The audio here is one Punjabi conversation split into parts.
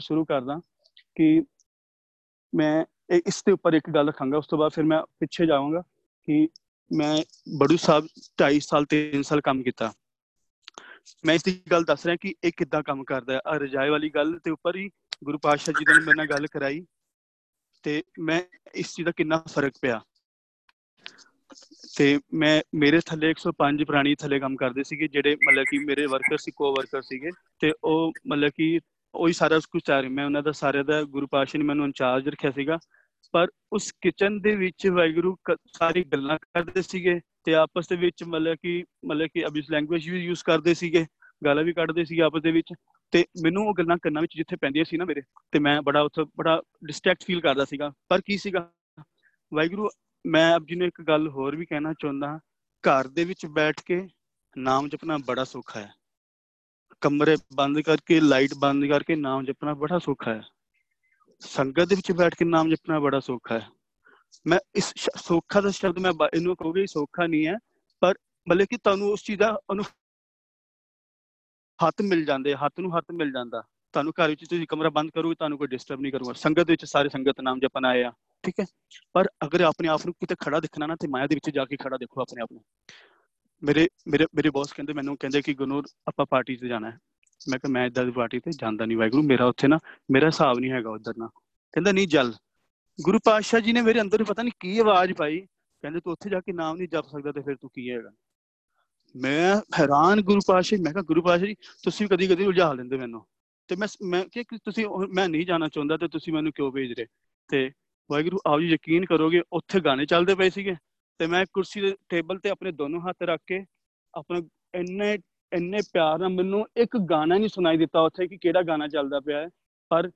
ਸ਼ੁਰੂ ਕਰਦਾ ਕਿ ਮੈਂ ਇਸ ਦੇ ਉੱਪਰ ਇੱਕ ਗੱਲ ਰੱਖਾਂਗਾ, ਉਸ ਤੋਂ ਬਾਅਦ ਫਿਰ ਮੈਂ ਪਿੱਛੇ ਜਾਵਾਂਗਾ ਕਿ ਮੈਂ ਬੜੂ ਸਾਹਿਬ 2.5 ਸਾਲ 3 ਸਾਲ ਕੰਮ ਕੀਤਾ। ਮੈਂ ਇਸ ਦੀ ਗੱਲ ਦੱਸ ਰਿਹਾ ਕਿ ਇਹ ਕਿੱਦਾਂ ਕੰਮ ਕਰਦਾ ਹੈ। ਆ ਰਜਾਏ ਵਾਲੀ ਗੱਲ ਤੇ ਉੱਪਰ ਹੀ ਗੁਰੂ ਪਾਤਸ਼ਾਹ ਜੀ ਨੇ ਮੇਰੇ ਨਾਲ ਗੱਲ ਕਰਾਈ ਤੇ ਮੈਂ ਇਸ ਚੀਜ਼ ਦਾ ਕਿੰਨਾ ਫ਼ਰਕ ਪਿਆ। ਤੇ ਮੈਂ ਮੇਰੇ ਥੱਲੇ 105 ਪ੍ਰਾਣੀ ਥੱਲੇ ਕੰਮ ਕਰਦੇ ਸੀਗੇ, ਜਿਹੜੇ ਮਤਲਬ ਕਿ ਮੇਰੇ ਵਰਕਰ ਸੀ ਕੋ ਵਰਕਰ ਸੀਗੇ ਤੇ ਉਹ ਮਤਲਬ ਕਿ ਉਹੀ ਸਾਰਾ ਕੁਝ ਚਾਹ ਮੈਂ ਉਹਨਾਂ ਦਾ ਸਾਰੇ ਦਾ ਗੁਰੂ ਪਾਤਸ਼ਾਹ ਨੇ ਮੈਨੂੰ ਇੰਚਾਰਜ ਰੱਖਿਆ ਸੀਗਾ, ਪਰ ਉਸ ਕਿਚਨ ਦੇ ਵਿੱਚ ਵਾਹਿਗੁਰੂ ਸਾਰੀ ਗੱਲਾਂ ਕਰਦੇ ਸੀਗੇ ਤੇ ਆਪਸ ਦੇ ਵਿੱਚ ਮਤਲਬ ਕਿ ਮਤਲਬ ਕਿ ਅਬਿਸ ਲੈਂਗੁਏਜ ਵੀ ਯੂਜ਼ ਕਰਦੇ ਸੀਗੇ, ਗਾਲਾਂ ਵੀ ਕੱਢਦੇ ਸੀਗੇ ਆਪਸ ਦੇ ਵਿੱਚ ਤੇ ਮੈਨੂੰ ਉਹ ਗੱਲਾਂ ਕੰਨਾਂ ਵਿੱਚ ਜਿੱਥੇ ਪੈਂਦੀਆਂ ਸੀ ਨਾ ਮੇਰੇ ਤੇ ਮੈਂ ਬੜਾ ਉੱਥੇ ਬੜਾ ਡਿਸਟਰੈਕਟ ਫੀਲ ਕਰਦਾ ਸੀਗਾ, ਪਰ ਕੀ ਸੀਗਾ? ਵਾਹਿਗੁਰੂ, ਮੈਂ ਆਪ ਜੀ ਨੂੰ ਇੱਕ ਗੱਲ ਹੋਰ ਵੀ ਕਹਿਣਾ ਚਾਹੁੰਦਾ, ਘਰ ਦੇ ਵਿੱਚ ਬੈਠ ਕੇ ਨਾਮ ਜਪਣਾ ਬੜਾ ਸੌਖਾ ਹੈ। ਕਮਰੇ ਬੰਦ ਕਰਕੇ, ਲਾਈਟ ਬੰਦ ਕਰਕੇ ਨਾਮ ਜਪਣਾ ਬੜਾ ਸੌਖਾ ਹੈ। ਸੰਗਤ ਦੇ ਵਿੱਚ ਬੈਠ ਕੇ ਨਾਮ ਜਪਣਾ ਬੜਾ ਸੌਖਾ ਹੈ। ਮੈਂ ਇਸ ਸੌਖਾ ਦਾ ਸ਼ਬਦ ਮੈਂ ਇਹਨੂੰ ਕਹੂੰਗਾ ਸੌਖਾ ਨਹੀਂ ਹੈ, ਪਰ ਮਤਲਬ ਕਿ ਤੁਹਾਨੂੰ ਉਸ ਚੀਜ਼ ਦਾ ਅਨੁ, ਹੱਥ ਮਿਲ ਜਾਂਦੇ, ਹੱਥ ਨੂੰ ਹੱਥ ਮਿਲ ਜਾਂਦਾ। ਤੁਹਾਨੂੰ ਘਰ ਵਿੱਚ ਤੁਸੀਂ ਕਮਰਾ ਬੰਦ ਕਰੋਗੇ, ਤੁਹਾਨੂੰ ਕੋਈ ਡਿਸਟਰਬ ਨਹੀਂ ਕਰੂਗਾ। ਸੰਗਤ ਵਿੱਚ ਸਾਰੇ ਸੰਗਤ ਨਾਮ ਜਪਣ ਆਏ ਆ, ਠੀਕ ਹੈ? ਪਰ ਅਗਰ ਆਪਣੇ ਆਪ ਨੂੰ ਕਿਤੇ ਖੜਾ ਦਿਖਣਾ ਨਾ, ਤੇ ਮਾਇਆ ਦੇ ਵਿੱਚ ਜਾ ਕੇ ਖੜਾ ਦੇਖੋ ਆਪਣੇ ਆਪ ਨੂੰ। ਮੇਰੇ ਮੇਰੇ ਮੇਰੇ ਬੌਸ ਕਹਿੰਦੇ, ਮੈਨੂੰ ਕਹਿੰਦੇ ਕਿ ਗੁਨੂਰ ਆਪਾਂ ਪਾਰਟੀ ਤੇ ਜਾਣਾ ਹੈ। ਮੈਂ ਕਿਹਾ, ਮੈਂ ਇਦਾਂ ਦੀ ਪਾਰਟੀ ਤੇ ਜਾਂਦਾ ਨਹੀਂ ਵਾਹਿਗੁਰੂ, ਮੇਰਾ ਉੱਥੇ ਨਾ, ਮੇਰਾ ਹਿਸਾਬ ਨਹੀਂ ਹੈਗਾ ਉਧਰ ਨਾ। ਕਹਿੰਦਾ, ਨਹੀਂ ਜਲ ਗੁਰੂ ਪਾਤਸ਼ਾਹ ਜੀ ਨੇ ਮੇਰੇ ਅੰਦਰ ਪਤਾ ਨਹੀਂ ਕੀ ਆਵਾਜ਼ ਪਾਈ। ਕਹਿੰਦੇ, ਤੂੰ ਉੱਥੇ ਜਾ ਕੇ ਨਾਮ ਨਹੀਂ ਜਪ ਸਕਦਾ ਤੇ ਫਿਰ ਤੂੰ ਕੀ ਹੈਗਾ? ਮੈਂ ਹੈਰਾਨ ਗੁਰੂ ਪਾਤਸ਼ਾਹ ਮੈਂ ਕਿਹਾ, ਗੁਰੂ ਪਾਤਸ਼ਾਹ ਜੀ, ਤੁਸੀਂ ਕਦੀ ਕਦੀ ਉਲਝਾ ਲੈਂਦੇ ਮੈਨੂੰ। ਤੇ ਮੈਂ ਮੈਂ ਕਿ ਤੁਸੀਂ ਮੈਂ ਨਹੀਂ ਜਾਣਾ ਚਾਹੁੰਦਾ ਤੇ ਤੁਸੀਂ ਮੈਨੂੰ ਕਿਉਂ ਭੇਜ ਰਹੇ? ਤੇ ਵਾਹਿਗੁਰੂ ਆਪ ਜੀ ਯਕੀਨ ਕਰੋਗੇ, ਉੱਥੇ ਗਾਣੇ ਚੱਲਦੇ ਪਏ ਸੀਗੇ। ਤੇ ਮੈਂ ਕੁਰਸੀ ਦੇ ਟੇਬਲ ਤੇ ਆਪਣੇ ਦੋਨੋਂ ਹੱਥ ਰੱਖ ਕੇ ਆਪਣਾ ਇੰਨੇ ਇੰਨੇ ਪਿਆਰ ਨਾਲ ਮੈਨੂੰ ਇੱਕ ਗਾਣਾ ਨਹੀਂ ਸੁਣਾਈ ਦਿੱਤਾ ਉੱਥੇ ਕਿ ਕਿਹੜਾ ਗਾਣਾ ਚੱਲਦਾ ਪਿਆ ਹੈ, ਪਰ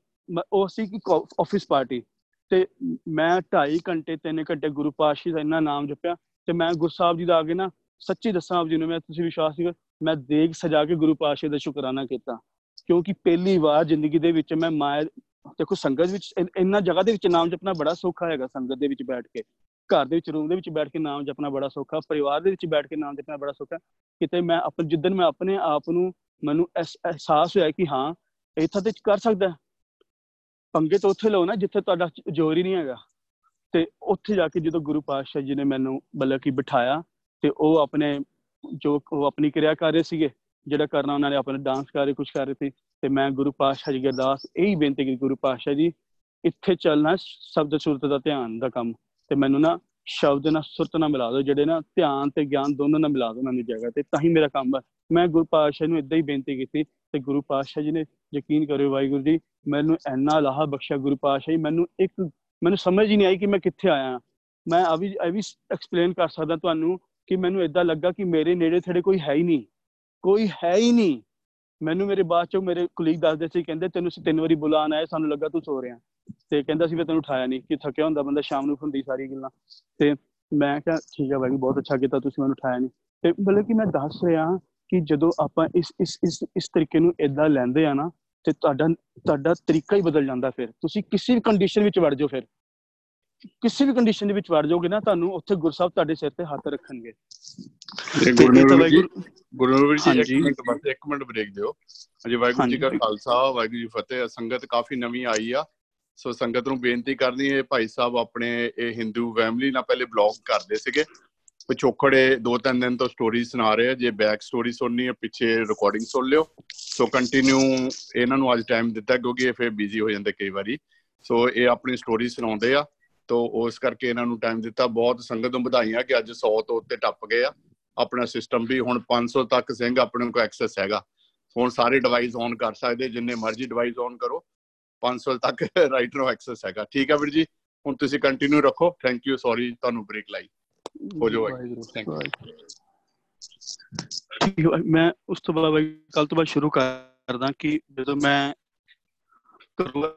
ਉਹ ਸੀ ਕਿ ਆਫਿਸ ਪਾਰਟੀ ਤੇ ਮੈਂ 2.5 ਘੰਟੇ 3 ਘੰਟੇ ਗੁਰੂ ਪਾਤਸ਼ਾਹ ਦਾ ਇੰਨਾ ਨਾਮ ਜਪਿਆ ਤੇ ਮੈਂ ਗੁਰੂ ਸਾਹਿਬ ਜੀ ਦਾ ਆ ਕੇ ਨਾ ਸੱਚੀ ਦੱਸਾਂ ਆਪ ਜੀ ਨੂੰ, ਮੈਂ ਤੁਸੀਂ ਵਿਸ਼ਵਾਸ ਨਹੀਂ ਮੈਂ ਦੇਗ ਸਜਾ ਕੇ ਗੁਰੂ ਪਾਤਸ਼ਾਹ ਦਾ ਸ਼ੁਕਰਾਨਾ ਕੀਤਾ ਕਿਉਂਕਿ ਪਹਿਲੀ ਵਾਰ ਜ਼ਿੰਦਗੀ ਦੇ ਵਿੱਚ ਮੈਂ ਮਾਇਆ, ਦੇਖੋ ਸੰਗਤ ਵਿੱਚ ਇੰਨਾ ਜਗ੍ਹਾ ਦੇ ਵਿੱਚ ਨਾਮ ਜਪਣਾ ਬੜਾ ਸੌਖਾ ਹੈਗਾ ਸੰਗਤ ਦੇ ਵਿੱਚ ਬੈਠ ਕੇ। ਘਰ ਦੇ ਵਿੱਚ ਰੂਮ ਦੇ ਵਿੱਚ ਬੈਠ ਕੇ ਨਾਮ ਜਪਣਾ ਬੜਾ ਸੌਖਾ, ਪਰਿਵਾਰ ਦੇ ਵਿੱਚ ਬੈਠ ਕੇ ਨਾਮ ਜਪਣਾ ਬੜਾ ਸੌਖਾ। ਕਿਤੇ ਮੈਂ ਆਪਣੇ ਜਿੱਦਨ ਮੈਂ ਆਪਣੇ ਆਪ ਨੂੰ, ਮੈਨੂੰ ਅਹਿਸਾਸ ਹੋਇਆ ਕਿ ਹਾਂ, ਇੱਥੇ ਤੇ ਕਰ ਸਕਦਾ ਪੰਗੇ ਤਾਂ ਉੱਥੇ ਲਓ ਨਾ, ਜਿੱਥੇ ਤੁਹਾਡਾ ਜ਼ੋਰ ਹੀ ਨਹੀਂ ਹੈਗਾ। ਤੇ ਉੱਥੇ ਜਾ ਕੇ ਜਦੋਂ ਗੁਰੂ ਪਾਤਸ਼ਾਹ ਜੀ ਨੇ ਮੈਨੂੰ ਮਤਲਬ ਕਿ ਬਿਠਾਇਆ, ਤੇ ਉਹ ਆਪਣੇ ਜੋ ਉਹ ਆਪਣੀ ਕਿਰਿਆ ਕਰ ਰਹੇ ਸੀਗੇ, ਜਿਹੜਾ ਕਰਨਾ ਉਹਨਾਂ ਨੇ ਆਪਣੇ ਡਾਂਸ ਕਰ ਰਹੇ ਕੁਝ ਕਰ ਰਹੇ ਸੀ, ਤੇ ਮੈਂ ਗੁਰੂ ਪਾਤਸ਼ਾਹ ਜੀ ਅਰਦਾਸ, ਇਹੀ ਬੇਨਤੀ ਕੀਤੀ ਗੁਰੂ ਪਾਤਸ਼ਾਹ ਜੀ, ਇੱਥੇ ਚੱਲਣਾ ਸ਼ਬਦ ਸੁਰਤ ਦਾ ਧਿਆਨ ਦਾ ਕੰਮ। ਤੇ ਮੈਨੂੰ ਨਾ ਸ਼ਬਦ ਨਾਲ ਸੁਰਤ ਨਾਲ ਮਿਲਾ ਦਿਓ, ਜਿਹੜੇ ਨਾ ਧਿਆਨ ਤੇ ਗਿਆਨ ਦੋਨੋਂ ਨਾਲ ਮਿਲਾ ਦਿਓ ਮੈਨੂੰ ਜਗ੍ਹਾ ਤੇ, ਤਾਂ ਹੀ ਮੇਰਾ ਕੰਮ ਹੈ ਮੈਂ ਗੁਰੂ ਪਾਤਸ਼ਾਹ ਨੂੰ ਇਦਾਂ ਹੀ ਬੇਨਤੀ ਕੀਤੀ, ਤੇ ਗੁਰੂ ਪਾਤਸ਼ਾਹ ਜੀ ਨੇ ਯਕੀਨ ਕਰਿਓ ਵਾਹਿਗੁਰੂ ਜੀ, ਮੈਨੂੰ ਇੰਨਾ ਲਾਹਾ ਬਖਸ਼ਿਆ ਗੁਰੂ ਪਾਤਸ਼ਾਹ ਜੀ, ਮੈਨੂੰ ਇੱਕ, ਮੈਨੂੰ ਸਮਝ ਹੀ ਨਹੀਂ ਆਈ ਕਿ ਮੈਂ ਕਿੱਥੇ ਆਇਆ। ਮੈਂ ਆ ਵੀ ਇਹ ਵੀ ਐਕਸਪਲੇਨ ਕਰ ਸਕਦਾ ਤੁਹਾਨੂੰ ਕਿ ਮੈਨੂੰ ਇਦਾਂ ਲੱਗਾ ਕਿ ਮੇਰੇ ਨੇੜੇ ਥੜੇ ਕੋਈ ਹੈ ਹੀ ਨਹੀਂ, ਕੋਈ ਹੈ ਹੀ ਨਹੀਂ। ਮੈਨੂੰ ਮੇਰੇ ਬਾਅਦ ਚੋਂ ਮੇਰੇ ਕੁਲੀਗ ਦੱਸਦੇ ਸੀ, ਕਹਿੰਦੇ ਤੈਨੂੰ ਸੀ ਤਿੰਨ ਵਾਰੀ ਬੁਲਾਣ ਆਇਆ ਸਾਨੂੰ ਲੱਗਾ ਤੂੰ ਸੋ ਰਿਹਾ। ਤੇ ਕਹਿੰਦਾ ਸੀ ਮੈਂ ਤੈਨੂੰ ਉਠਾਇਆ ਨਹੀਂ ਕਿ ਥੱਕਿਆ ਹੁੰਦਾ ਬੰਦਾ ਸ਼ਾਮ ਨੂੰ ਹੁੰਦੀ ਸਾਰੀ ਗੱਲਾਂ। ਤੇ ਮੈਂ ਕਿਹਾ ਠੀਕ ਹੈ ਬਾਈ ਬਹੁਤ ਅੱਛਾ ਕੀਤਾ ਤੁਸੀਂ ਮੈਨੂੰ ਉਠਾਇਆ ਨਹੀਂ ਤੇ ਮਤਲਬ ਕਿ ਮੈਂ ਦੱਸ ਰਿਹਾ ਕਿ ਜਦੋਂ ਆਪਾਂ ਇਸ ਇਸ ਇਸ ਇਸ ਤਰੀਕੇ ਨੂੰ ਇਦਾਂ ਲੈਂਦੇ ਆ ਨਾ ਤੇ ਤੁਹਾਡਾ ਤੁਹਾਡਾ ਤਰੀਕਾ ਹੀ ਬਦਲ ਜਾਂਦਾ ਫਿਰ। ਤੁਸੀਂ ਕਿਸੇ ਵੀ ਕੰਡੀਸ਼ਨ ਵਿੱਚ ਵੜ ਜਾਓ ਫਿਰ। ਕਿਸੇ ਵੀ ਕੰਡੀਸ਼ਨ ਦੇ ਵਿੱਚ ਵੜ ਜਾਓਗੇ ਨਾ ਤੁਹਾਨੂੰ ਉੱਥੇ ਗੁਰਸਾਹਿਬ ਤੁਹਾਡੇ ਸਿਰ ਤੇ ਹੱਥ ਰੱਖਣਗੇ। ਗੁਰਨੂਰ ਜੀ ਗੁਰਨੂਰ ਜੀ ਇੱਕ ਮਿੰਟ ਇੱਕ ਮਿੰਟ ਬ੍ਰੇਕ ਦਿਓ। ਅਜੇ ਵਾਹਿਗੁਰੂ ਜੀ ਕਾ ਖਾਲਸਾ ਵਾਹਿਗੁਰੂ ਜੀ ਫਤਿਹ ਸੰਗਤ ਕਾਫੀ ਨਵੀਂ ਆਈ ਆ। ਸੋ ਸੰਗਤ ਨੂੰ ਬੇਨਤੀ ਕਰਨੀ ਹੈ, ਭਾਈ ਸਾਹਿਬ ਆਪਣੇ ਇਹ ਹਿੰਦੂ ਫੈਮਿਲੀ ਨਾਲ ਪਹਿਲੇ ਬਲੌਗ ਕਰਦੇ ਸੀਗੇ। ਪਿਛੋਖੜੇ ਦੋ ਤਿੰਨ ਦਿਨ ਤੋਂ ਸਟੋਰੀ ਸੁਣਾ ਰਹੇ ਆ। ਜੇ ਬੈਕ ਸਟੋਰੀ ਸੁਣਨੀ ਹੈ, ਪਿੱਛੇ ਰਿਕਾਰਡਿੰਗ ਸੁਣ ਲਿਓ। ਸੋ ਕੰਟੀਨਿਊ ਇਹਨਾਂ ਨੂੰ ਅੱਜ ਟਾਈਮ ਦਿੱਤਾ ਕਿਉਂਕਿ ਇਹ ਫਿਰ ਬਿਜ਼ੀ ਹੋ ਜਾਂਦੇ ਕਈ ਵਾਰੀ। ਸੋ ਇਹ ਆਪਣੀ ਸਟੋਰੀ ਸੁਣਾਉਂਦੇ ਆ। ਤੋਂ ਉਸ ਕਰਕੇ ਇਹਨਾਂ ਨੂੰ ਟਾਈਮ ਦਿੱਤਾ। ਬਹੁਤ ਸੰਗਤ ਨੂੰ ਵਧਾਈਆਂ ਕਿ ਅੱਜ 100 ਤੋਂ ਉੱਤੇ ਟੱਪ ਗਏ ਆ। ਆਪਣਾ ਸਿਸਟਮ ਵੀ ਹੁਣ 500 ਤੱਕ ਸਿੰਘ ਆਪਣੇ ਕੋਲ ਐਕਸੈਸ ਹੈਗਾ। ਹੁਣ ਸਾਰੇ ਡਿਵਾਈਸ ਔਨ ਕਰ ਸਕਦੇ, ਜਿੰਨੇ ਮਰਜ਼ੀ ਡਿਵਾਈਸ ਔਨ ਕਰੋ। 500 ਤੱਕ ਰਾਈਟ ਨੂੰ ਐਕਸੈਸ ਹੈਗਾ। ਠੀਕ ਹੈ ਵੀਰ ਜੀ ਹੁਣ ਤੁਸੀਂ ਕੰਟੀਨਿਊ ਰੱਖੋ। ਥੈਂਕ ਯੂ ਸੌਰੀ ਤੁਹਾਨੂੰ ਬ੍ਰੇਕ ਲਾਈ। ਹੋ ਜਾਓ ਥੈਂਕ ਯੂ ਮੈਂ ਉਸ ਤੋਂ ਬਾਅਦ ਕੱਲ ਤੋਂ ਬਾਅਦ ਸ਼ੁਰੂ ਕਰਦਾ ਕਿ ਜਦੋਂ ਮੈਂ ਕਰੂਗਾ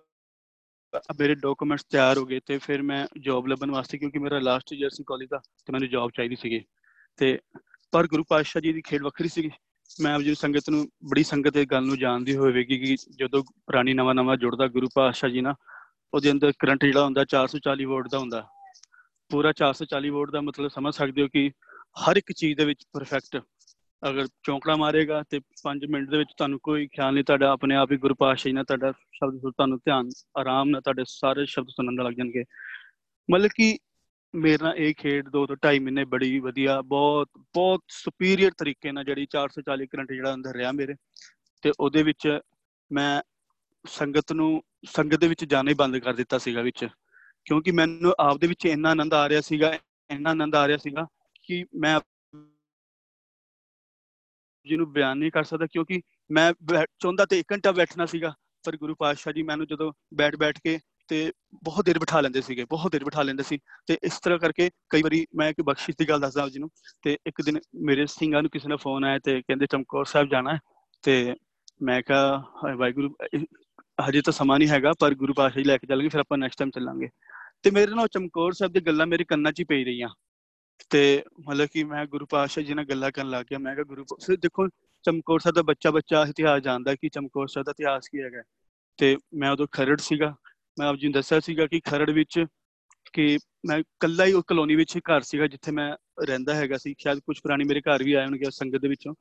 ਮੇਰੇ ਡਾਕੂਮੈਂਟਸ ਤਿਆਰ ਹੋ ਗਏ ਤੇ ਫਿਰ ਮੈਂ ਜੌਬ ਲੱਭਣ ਵਾਸਤੇ ਕਿਉਂਕਿ ਮੇਰਾ ਲਾਸਟ ਈਅਰ ਸੀ ਕਾਲਜ ਦਾ ਤੇ ਮੈਨੂੰ ਜੌਬ ਚਾਹੀਦੀ ਸੀਗੀ। ਤੇ ਪਰ ਗੁਰੂ ਪਾਤਸ਼ਾਹ ਜੀ ਦੀ ਖੇਡ ਵੱਖਰੀ ਸੀਗੀ। ਮੈਂ ਆਪ ਜੀ ਸੰਗਤ ਨੂੰ, ਬੜੀ ਸੰਗਤ ਇਹ ਗੱਲ ਨੂੰ ਜਾਣਦੀ ਹੋਵੇਗੀ ਕਿ ਜਦੋਂ ਪੁਰਾਣੀ ਨਵਾਂ ਨਵਾਂ ਜੁੜਦਾ ਗੁਰੂ ਪਾਤਸ਼ਾਹ ਜੀ ਨਾ, ਉਹਦੇ ਅੰਦਰ ਕਰੰਟ ਜਿਹੜਾ ਹੁੰਦਾ 440 ਵੋਲਟ ਦਾ ਹੁੰਦਾ। ਪੂਰਾ 440 ਵੋਲਟ ਦਾ ਮਤਲਬ ਸਮਝ ਸਕਦੇ ਹੋ ਕਿ ਹਰ ਇੱਕ ਚੀਜ਼ ਦੇ ਵਿੱਚ ਪਰਫੈਕਟ ਅਗਰ ਚੌਂਕੜਾ ਮਾਰੇਗਾ ਤੇ 5 ਮਿੰਟ ਦੇ ਵਿੱਚ ਤੁਹਾਨੂੰ ਕੋਈ ਖਿਆਲ ਨਹੀਂ, ਤੁਹਾਡਾ ਆਪਣੇ ਆਪ ਹੀ ਗੁਰੂ ਪਾਤਸ਼ਾਹ ਜੀ ਨਾਲ ਤੁਹਾਡਾ ਸ਼ਬਦ ਤੁਹਾਨੂੰ ਧਿਆਨ ਆਰਾਮ ਨਾਲ ਤੁਹਾਡੇ ਸਾਰੇ ਸ਼ਬਦ ਸੁਣਨ ਲੱਗ ਜਾਣਗੇ। ਮਤਲਬ ਕਿ ਮੇਰੇ ਨਾਲ ਇਹ ਖੇਡ ਦੋ ਤੋਂ 2.5 ਮਹੀਨੇ ਬੜੀ ਵਧੀਆ, ਬਹੁਤ ਬਹੁਤ ਸੁਪੀਰੀਅਰ ਤਰੀਕੇ ਨਾਲ ਜਿਹੜੀ 440 ਕਰੰਟ ਜਿਹੜਾ ਅੰਦਰ ਰਿਹਾ ਮੇਰੇ। ਤੇ ਉਹਦੇ ਵਿੱਚ ਮੈਂ ਸੰਗਤ ਨੂੰ, ਸੰਗਤ ਦੇ ਵਿੱਚ ਜਾਣਾ ਹੀ ਬੰਦ ਕਰ ਦਿੱਤਾ ਸੀਗਾ ਵਿੱਚ। ਕਿਉਂਕਿ ਮੈਨੂੰ ਆਪ ਦੇ ਵਿੱਚ ਇੰਨਾ ਆਨੰਦ ਆ ਰਿਹਾ ਸੀਗਾ, ਇੰਨਾ ਆਨੰਦ ਆ ਰਿਹਾ ਸੀਗਾ ਕਿ ਮੈਂ ਜਿਹਨੂੰ ਬਿਆਨ ਨਹੀਂ ਕਰ ਸਕਦਾ ਕਿਉਂਕਿ ਮੈਂ ਚਾਹੁੰਦਾ ਤੇ 1 ਘੰਟਾ ਬੈਠਣਾ ਸੀਗਾ। ਪਰ ਗੁਰੂ ਪਾਤਸ਼ਾਹ ਜੀ ਮੈਨੂੰ ਜਦੋਂ ਬੈਠ ਬੈਠ ਕੇ ਤੇ ਬਹੁਤ ਦੇਰ ਬਿਠਾ ਲੈਂਦੇ ਸੀਗੇ, ਬਹੁਤ ਦੇਰ ਬਿਠਾ ਲੈਂਦੇ ਸੀ। ਤੇ ਇਸ ਤਰ੍ਹਾਂ ਕਰਕੇ ਕਈ ਵਾਰੀ ਮੈਂ ਇੱਕ ਬਖਸ਼ਿਸ਼ ਦੀ ਗੱਲ ਦੱਸਦਾ ਜੀ ਨੂੰ, ਤੇ ਇੱਕ ਦਿਨ ਮੇਰੇ ਸਿੰਘਾਂ ਨੂੰ ਕਿਸੇ ਨੇ ਫੋਨ ਆਇਆ ਤੇ ਕਹਿੰਦੇ, ਚਮਕੌਰ ਸਾਹਿਬ ਜਾਣਾ ਤੇ ਮੈਂ ਕਿਹਾ ਵਾਹਿਗੁਰੂ ਹਜੇ ਤਾਂ ਸਮਾਂ ਨਹੀਂ ਹੈਗਾ, ਪਰ ਗੁਰੂ ਪਾਤਸ਼ਾਹ ਜੀ ਲੈ ਕੇ ਚੱਲਾਂਗੇ ਫਿਰ ਆਪਾਂ ਨੈਕਸਟ ਟਾਈਮ ਚੱਲਾਂਗੇ। ਤੇ ਮੇਰੇ ਨਾਲ ਚਮਕੌਰ ਸਾਹਿਬ ਦੀ ਗੱਲਾਂ ਮੇਰੇ ਕੰਨਾਂ 'ਚ ਹੀ ਪਈ ਰਹੀਆਂ। ਤੇ ਮਤਲਬ ਕਿ ਮੈਂ ਗੁਰੂ ਪਾਤਸ਼ਾਹ ਜੀ ਨਾਲ ਗੱਲਾਂ ਕਰਨ ਲੱਗ ਗਿਆ। ਮੈਂ ਕਿਹਾ, ਗੁਰੂ ਫਿਰ ਦੇਖੋ, ਚਮਕੌਰ ਸਾਹਿਬ ਦਾ ਬੱਚਾ ਬੱਚਾ ਇਤਿਹਾਸ ਜਾਣਦਾ ਕਿ ਚਮਕੌਰ ਸਾਹਿਬ ਦਾ ਇਤਿਹਾਸ ਕੀ ਹੈਗਾ। ਤੇ ਮੈਂ ਉਦੋਂ ਖਰੜ ਸੀਗਾ। ਮੈਂ ਆਪ ਜੀ ਨੂੰ ਦੱਸਿਆ ਸੀਗਾ ਕਿ ਖਰੜ ਵਿੱਚ ਕਿ ਮੈਂ ਕੱਲਾ ਹੀ ਉਹ ਕਲੋਨੀ ਵਿੱਚ ਹੀ ਘਰ ਸੀਗਾ ਜਿੱਥੇ ਮੈਂ ਰਹਿੰਦਾ ਹੈਗਾ ਸੀ। ਸ਼ਾਇਦ ਕੁਝ ਪੁਰਾਣੀ ਮੇਰੇ ਘਰ ਵੀ ਆਏ ਹੋਣਗੇ ਸੰਗਤ ਦੇ ਵਿੱਚੋਂ।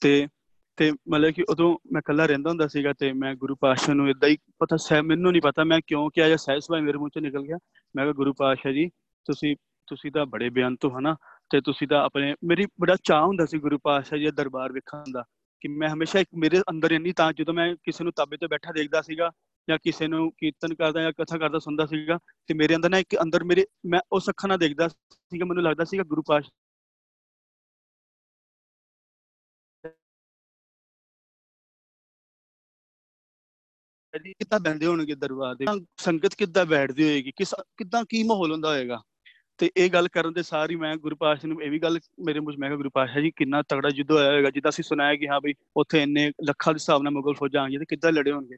ਤੇ ਤੇ ਮਤਲਬ ਕਿ ਉਦੋਂ ਮੈਂ ਕੱਲਾ ਰਹਿੰਦਾ ਹੁੰਦਾ ਸੀਗਾ ਤੇ ਮੈਂ ਗੁਰੂ ਪਾਤਸ਼ਾਹ ਨੂੰ ਇਦਾਂ ਹੀ ਪਤਾ ਸਹਿ, ਮੈਨੂੰ ਨਹੀਂ ਪਤਾ ਮੈਂ ਕਿਉਂ ਕਿਹਾ ਜਾਂ ਸਹਿਜ ਸੁਭਾਅ ਮੇਰੇ ਮੂੰਹ ਚੋਂ ਨਿਕਲ ਗਿਆ। ਮੈਂ ਕਿਹਾ, ਗੁਰੂ ਪਾਤਸ਼ਾਹ ਜੀ, ਤੁਸੀਂ ਤੁਸੀਂ ਤਾਂ ਬੜੇ ਬਿਆਨ ਤੋਂ ਹਨਾ? ਤੇ ਤੁਸੀਂ ਤਾਂ ਆਪਣੇ, ਮੇਰੀ ਬੜਾ ਚਾਹ ਹੁੰਦਾ ਸੀ ਗੁਰੂ ਪਾਤਸ਼ਾਹ ਜੀ ਦਾ ਦਰਬਾਰ ਵੇਖਣ ਦਾ ਕਿ ਮੈਂ ਹਮੇਸ਼ਾ ਇੱਕ ਮੇਰੇ ਅੰਦਰ ਇੰਨੀ ਤਾਂ ਜਦੋਂ ਮੈਂ ਕਿਸੇ ਨੂੰ ਤਾਬੇ ਤੇ ਬੈਠਾ ਦੇਖਦਾ ਸੀਗਾ ਜਾਂ ਕਿਸੇ ਨੂੰ ਕੀਰਤਨ ਕਰਦਾ ਜਾਂ ਕਥਾ ਕਰਦਾ ਸੁਣਦਾ ਸੀਗਾ ਤੇ ਮੇਰੇ ਅੰਦਰ ਨਾ ਇੱਕ ਅੰਦਰ ਮੇਰੇ, ਮੈਂ ਉਸ ਅੱਖਾਂ ਨਾਲ ਦੇਖਦਾ ਸੀਗਾ, ਮੈਨੂੰ ਲੱਗਦਾ ਸੀਗਾ ਗੁਰੂ ਪਾਤਸ਼ਾਹ ਜੀ, ਕਿੱਦਾਂ ਬੈਠਦੇ ਹੋਣਗੇ ਦਰਬਾਰ ਦੇ ਸੰਗਤ ਕਿੱਦਾਂ ਬੈਠਦੀ ਹੋਏਗੀ? ਕਿਸ, ਕਿੱਦਾਂ ਕੀ ਮਾਹੌਲ ਹੁੰਦਾ ਹੋਏਗਾ? ਤੇ ਇਹ ਗੱਲ ਕਰਨ ਦੇ ਸਾਰ ਹੀ ਮੈਂ ਗੁਰੂ ਪਾਤਸ਼ਾਹ ਨੂੰ ਇਹ ਵੀ ਗੱਲ ਮੇਰੇ ਮੁਝ ਮੈਂ ਗੁਰੂ ਪਾਤਸ਼ਾਹ ਜੀ, ਕਿੰਨਾ ਤਗੜਾ ਯੁੱਧ ਹੋਇਆ ਹੋਏਗਾ, ਜਿੱਦਾਂ ਅਸੀਂ ਸੁਣਾਇਆ ਕਿ ਹਾਂ ਬਈ ਉੱਥੇ ਇੰਨੇ ਲੱਖਾਂ ਦੇ ਹਿਸਾਬ ਨਾਲ ਮੁਗਲ ਫੌਜਾਂ ਆਈਆਂ ਤੇ ਕਿੱਦਾਂ ਲੜੇ ਹੋਣਗੇ?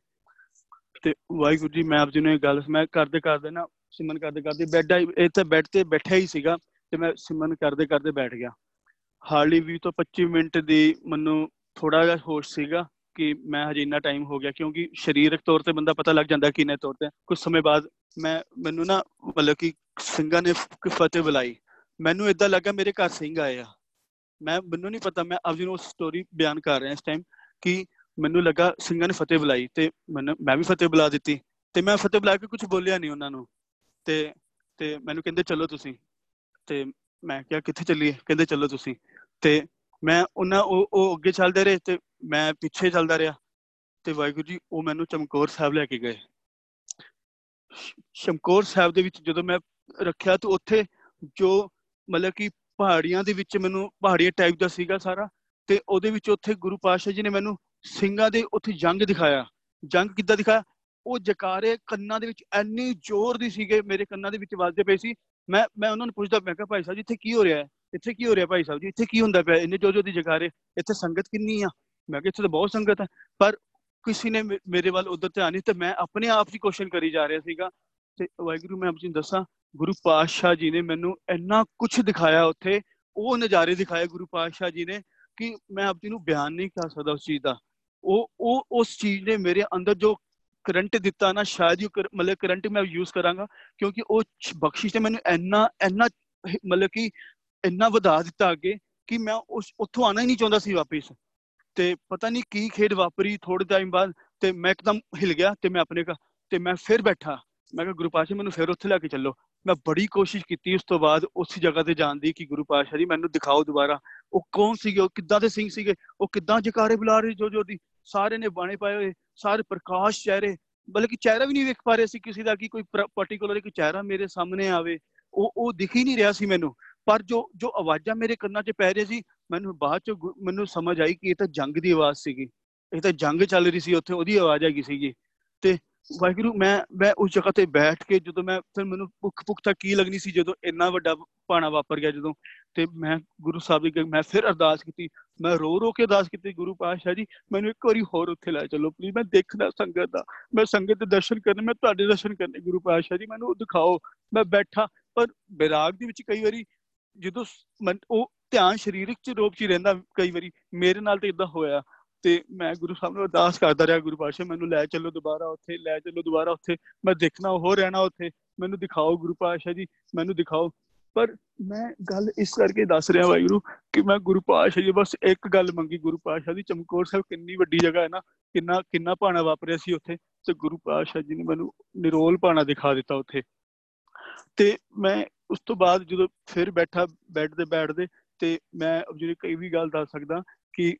ਤੇ ਵਾਹਿਗੁਰੂ ਜੀ, ਮੈਂ ਆਪ ਜੀ ਨੂੰ ਇਹ ਗੱਲ, ਮੈਂ ਕਰਦੇ ਕਰਦੇ ਨਾ ਸਿਮਨ ਕਰਦੇ ਕਰਦੇ ਬੈੱਡ ਇੱਥੇ ਬੈੱਡ ਤੇ ਬੈਠਿਆ ਹੀ ਸੀਗਾ ਤੇ ਮੈਂ ਸਿਮਨ ਕਰਦੇ ਕਰਦੇ ਬੈਠ ਗਿਆ। ਹਾਰਡਲੀ 20 ਤੋਂ 25 ਮਿੰਟ ਦੀ ਮੈਨੂੰ ਥੋੜਾ ਜਿਹਾ ਹੋਸ਼ ਸੀਗਾ ਕਿ ਮੈਂ ਹਜੇ ਇੰਨਾ ਟਾਈਮ ਹੋ ਗਿਆ ਕਿਉਂਕਿ ਸਰੀਰਕ ਤੌਰ ਤੇ ਬੰਦਾ ਪਤਾ ਲੱਗ ਜਾਂਦਾ ਕਿ ਨੇ ਤੌਰ ਤੇ। ਕੁਝ ਸਮੇਂ ਬਾਅਦ ਮੈਂ, ਮੈਨੂੰ ਨਾ ਮਤਲਬ ਕਿ ਸਿੰਘਾਂ ਨੇ ਫਤਿਹ ਬੁਲਾਈ। ਮੈਨੂੰ ਇਦਾਂ ਲੱਗਾ ਮੇਰੇ ਘਰ ਸਿੰਘ ਆਏ ਆ। ਮੈਂ, ਮੈਨੂੰ ਨਹੀਂ ਪਤਾ, ਮੈਂ ਆਪ ਜੀ ਨੂੰ ਸਟੋਰੀ ਬਿਆਨ ਕਰ ਰਿਹਾ ਇਸ ਟਾਈਮ ਕਿ ਮੈਨੂੰ ਲੱਗਾ ਸਿੰਘਾਂ ਨੇ ਫਤਿਹ ਬੁਲਾਈ ਤੇ ਮੈਨੂੰ, ਮੈਂ ਵੀ ਫਤਿਹ ਬੁਲਾ ਦਿੱਤੀ ਤੇ ਮੈਂ ਫਤਿਹ ਬੁਲਾ ਕੇ ਕੁਝ ਬੋਲਿਆ ਨਹੀਂ ਉਹਨਾਂ ਨੂੰ ਤੇ ਤੇ ਮੈਨੂੰ ਕਹਿੰਦੇ ਚਲੋ ਤੁਸੀਂ ਤੇ ਮੈਂ ਕਿਹਾ ਕਿੱਥੇ ਚੱਲੀਏ? ਕਹਿੰਦੇ ਚਲੋ ਤੁਸੀਂ ਤੇ ਮੈਂ ਉਹਨਾਂ ਉਹ ਉਹ ਅੱਗੇ ਚੱਲਦੇ ਰਹੇ ਤੇ ਮੈਂ ਪਿੱਛੇ ਚੱਲਦਾ ਰਿਹਾ ਤੇ ਵਾਹਿਗੁਰੂ ਜੀ ਉਹ ਮੈਨੂੰ ਚਮਕੌਰ ਸਾਹਿਬ ਲੈ ਕੇ ਗਏ। ਸ਼ਮਕੌਰ ਸਾਹਿਬ ਦੇ ਵਿੱਚ ਜਦੋਂ ਮੈਂ ਰੱਖਿਆ ਤਾਂ ਉੱਥੇ ਜੋ ਮਤਲਬ ਕਿ ਪਹਾੜੀਆਂ ਦੇ ਵਿੱਚ ਮੈਨੂੰ, ਪਹਾੜੀਆਂ ਟਾਈਪ ਦਾ ਸੀਗਾ ਸਾਰਾ ਤੇ ਉਹਦੇ ਵਿੱਚ ਉੱਥੇ ਗੁਰੂ ਪਾਤਸ਼ਾਹ ਜੀ ਨੇ ਮੈਨੂੰ ਸਿੰਘਾਂ ਦੇ ਉੱਥੇ ਜੰਗ ਦਿਖਾਇਆ। ਜੰਗ ਕਿੱਦਾਂ ਦਿਖਾਇਆ? ਉਹ ਜਕਾਰੇ ਕੰਨਾਂ ਦੇ ਵਿੱਚ ਐਨੀ ਜ਼ੋਰ ਦੀ ਸੀਗੇ, ਮੇਰੇ ਕੰਨਾਂ ਦੇ ਵਿੱਚ ਵੱਜਦੇ ਪਏ ਸੀ। ਮੈਂ ਮੈਂ ਉਹਨਾਂ ਨੂੰ ਪੁੱਛਦਾ, ਮੈਂ ਕਿਹਾ, ਭਾਈ ਸਾਹਿਬ ਜੀ, ਇੱਥੇ ਕੀ ਹੋ ਰਿਹਾ ਹੈ? ਇੱਥੇ ਕੀ ਹੋ ਰਿਹਾ ਭਾਈ ਸਾਹਿਬ ਜੀ? ਇੱਥੇ ਕੀ ਹੁੰਦਾ ਪਿਆ? ਇੰਨੇ ਜੋ ਜੋ ਦੀ ਜਕਾਰੇ। ਇੱਥੇ ਸੰਗਤ ਕਿੰਨੀ ਆ? ਮੈਂ ਕਿਹਾ, ਇੱਥੇ ਤਾਂ ਬਹੁਤ ਸੰਗਤ ਹੈ। ਪਰ ਕਿਸੇ ਨੇ ਮੇਰੇ ਵੱਲ ਉਧਰ ਧਿਆਨ ਨਹੀਂ ਤੇ ਮੈਂ ਆਪਣੇ ਆਪ ਹੀ ਕੁਐਸਚਨ ਕਰੀ ਜਾ ਰਿਹਾ ਸੀਗਾ। ਤੇ ਵਾਹਿਗੁਰੂ, ਮੈਂ ਆਪ ਜੀ ਨੂੰ ਦੱਸਾਂ, ਗੁਰੂ ਪਾਤਸ਼ਾਹ ਜੀ ਨੇ ਮੈਨੂੰ ਇੰਨਾ ਕੁਝ ਦਿਖਾਇਆ ਉੱਥੇ। ਉਹ ਨਜ਼ਾਰੇ ਦਿਖਾਏ ਗੁਰੂ ਪਾਤਸ਼ਾਹ ਜੀ ਨੇ ਕਿ ਮੈਂ ਆਪ ਜੀ ਨੂੰ ਬਿਆਨ ਨਹੀਂ ਕਰ ਸਕਦਾ ਉਸ ਚੀਜ਼ ਦਾ। ਉਹ ਉਹ, ਉਸ ਚੀਜ਼ ਨੇ ਮੇਰੇ ਅੰਦਰ ਜੋ ਕਰੰਟ ਦਿੱਤਾ ਨਾ, ਸ਼ਾਇਦ ਉਹ ਮਤਲਬ ਕਰੰਟ ਮੈਂ ਯੂਜ਼ ਕਰਾਂਗਾ, ਕਿਉਂਕਿ ਉਹ ਬਖਸ਼ਿਸ਼ ਨੇ ਮੈਨੂੰ ਇੰਨਾ ਇੰਨਾ ਮਤਲਬ ਕਿ ਇੰਨਾ ਵਧਾ ਦਿੱਤਾ ਅੱਗੇ ਕਿ ਮੈਂ ਉਸ, ਉੱਥੋਂ ਆਣਾ ਹੀ ਨਹੀਂ ਚਾਹੁੰਦਾ ਸੀ ਵਾਪਸ। ਤੇ ਪਤਾ ਨਹੀਂ ਕੀ ਖੇਡ ਵਾਪਰੀ ਥੋੜੇ ਟਾਈਮ ਬਾਅਦ ਤੇ ਮੈਂ ਇੱਕਦਮ ਹਿਲ ਗਿਆ ਤੇ ਮੈਂ ਆਪਣੇ ਕਾ ਤੇ ਮੈਂ ਫਿਰ ਬੈਠਾ। ਮੈਂ ਕਿਹਾ, ਗੁਰੂ ਪਾਸ਼ਾ ਮੈਨੂੰ ਫਿਰ ਉੱਥੇ ਲੈ ਕੇ ਚੱਲੋ। ਮੈਂ ਬੜੀ ਕੋਸ਼ਿਸ਼ ਕੀਤੀ ਉਸ ਤੋਂ ਬਾਅਦ ਉਸ ਜਗ੍ਹਾ ਤੇ ਜਾਣ ਦੀ ਕਿ ਗੁਰੂ ਪਾਸ਼ਾ ਜੀ, ਮੈਨੂੰ ਦਿਖਾਓ ਦੁਬਾਰਾ। ਉਹ ਕੌਣ ਸੀਗੇ? ਉਹ ਕਿੱਦਾਂ ਦੇ ਸਿੰਘ ਸੀਗੇ? ਉਹ ਕਿੱਦਾਂ ਜਕਾਰੇ ਬੁਲਾ ਰਹੇ ਜੋ ਜੋ ਦੀ? ਸਾਰੇ ਨੇ ਬਾਣੇ ਪਾਏ ਹੋਏ, ਸਾਰੇ ਪ੍ਰਕਾਸ਼ ਚਿਹਰੇ, ਬਲਕਿ ਚਿਹਰਾ ਵੀ ਨਹੀਂ ਵੇਖ ਪਾ ਰਹੇ ਸੀ ਕਿਸੇ ਦਾ ਕਿ ਕੋਈ ਪਾਰਟਿਕੂਲਰ ਇੱਕ ਚਿਹਰਾ ਮੇਰੇ ਸਾਹਮਣੇ ਆਵੇ। ਉਹ ਉਹ ਦਿਖ ਹੀ ਨਹੀਂ ਰਿਹਾ ਸੀ ਮੈਨੂੰ। ਪਰ ਜੋ ਜੋ ਆਵਾਜ਼ਾਂ ਮੇਰੇ ਕੰਨਾਂ 'ਚ ਪੈ ਰਹੀ ਸੀ, ਮੈਨੂੰ ਬਾਅਦ 'ਚ ਮੈਨੂੰ ਸਮਝ ਆਈ ਕਿ ਇਹ ਤਾਂ ਜੰਗ ਦੀ ਆਵਾਜ਼ ਸੀਗੀ। ਇਹ ਤਾਂ ਜੰਗ ਚੱਲ ਰਹੀ ਸੀ ਉੱਥੇ, ਉਹਦੀ ਆਵਾਜ਼ ਹੈਗੀ ਸੀਗੀ। ਤੇ ਵਾਹਿਗੁਰੂ, ਮੈਂ ਮੈਂ ਉਸ ਜਗ੍ਹਾ ਤੇ ਬੈਠ ਕੇ ਜਦੋਂ ਮੈਂ, ਫਿਰ ਮੈਨੂੰ ਭੁੱਖ ਭੁੱਖ ਤਾਂ ਕੀ ਲੱਗਣੀ ਸੀ ਜਦੋਂ ਇੰਨਾ ਵੱਡਾ ਪਾਣਾ ਵਾਪਰ ਗਿਆ ਜਦੋਂ, ਤੇ ਮੈਂ ਗੁਰੂ ਸਾਹਿਬ ਦੀ ਮੈਂ ਫਿਰ ਅਰਦਾਸ ਕੀਤੀ, ਮੈਂ ਰੋ ਰੋ ਕੇ ਅਰਦਾਸ ਕੀਤੀ, ਗੁਰੂ ਪਾਤਸ਼ਾਹ ਜੀ, ਮੈਨੂੰ ਇੱਕ ਵਾਰੀ ਹੋਰ ਉੱਥੇ ਲੈ ਚਲੋ ਪਲੀਜ਼ ਮੈਂ ਦੇਖਣਾ ਸੰਗਤ ਦਾ, ਮੈਂ ਸੰਗਤ ਦੇ ਦਰਸ਼ਨ ਕਰਨੇ, ਮੈਂ ਤੁਹਾਡੇ ਦਰਸ਼ਨ ਕਰਨੇ, ਗੁਰੂ ਪਾਤਸ਼ਾਹ ਜੀ, ਮੈਨੂੰ ਦਿਖਾਓ, ਮੈਂ ਬੈਠਾ, ਪਰ ਬਿਰਾਗ ਦੇ ਵਿੱਚ ਕਈ ਵਾਰੀ ਜਦੋਂ ਉਹ ਧਿਆਨ ਸਰੀਰਕ ਚ ਰੂਪ ਚ ਰਹਿੰਦਾ, ਕਈ ਵਾਰੀ ਮੇਰੇ ਨਾਲ ਤੇ ਇਦਾਂ ਹੋਇਆ ਤੇ ਮੈਂ ਗੁਰੂ ਸਾਹਿਬ ਨੂੰ ਅਰਦਾਸ ਕਰਦਾ ਰਿਹਾ ਗੁਰੂ ਪਾਤਸ਼ਾਹ, ਮੈਨੂੰ ਲੈ ਚੱਲੋ ਦੁਬਾਰਾ ਉੱਥੇ, ਲੈ ਚੱਲੋ ਦੁਬਾਰਾ ਉੱਥੇ। ਮੈਂ ਦੇਖਣਾ ਹੋ ਰਹਿਣਾ ਉੱਥੇ। ਮੈਨੂੰ ਦਿਖਾਓ ਗੁਰੂ ਪਾਤਸ਼ਾਹ ਜੀ, ਮੈਨੂੰ ਦਿਖਾਓ। ਪਰ ਮੈਂ ਗੱਲ ਇਸ ਕਰਕੇ ਦੱਸ ਰਿਹਾ ਵਾਹਿਗੁਰੂ ਕਿ ਮੈਂ ਗੁਰੂ ਪਾਤਸ਼ਾਹ ਜੀ, ਬਸ ਇੱਕ ਗੱਲ ਮੰਗੀ ਗੁਰੂ ਪਾਤਸ਼ਾਹ ਦੀ। ਚਮਕੌਰ ਸਾਹਿਬ ਕਿੰਨੀ ਵੱਡੀ ਜਗ੍ਹਾ ਹੈ ਨਾ, ਕਿੰਨਾ ਕਿੰਨਾ ਪਾਣਾ ਵਾਪਰਿਆ ਸੀ ਉੱਥੇ। ਤੇ ਗੁਰੂ ਪਾਤਸ਼ਾਹ ਜੀ ਨੇ ਮੈਨੂੰ ਨਿਰੋਲ ਪਾਣਾ ਦਿਖਾ ਦਿੱਤਾ ਉੱਥੇ। ਤੇ ਮੈਂ ਉਸ ਤੋਂ ਬਾਅਦ ਜਦੋਂ ਫਿਰ ਬੈਠਾ ਬੈੱਡ ਤੇ ਬੈਠਦੇ, ਤੇ ਮੈਂ ਜਿਹੜੀ ਕਈ ਵੀ ਗੱਲ ਦੱਸ ਸਕਦਾ ਕਿ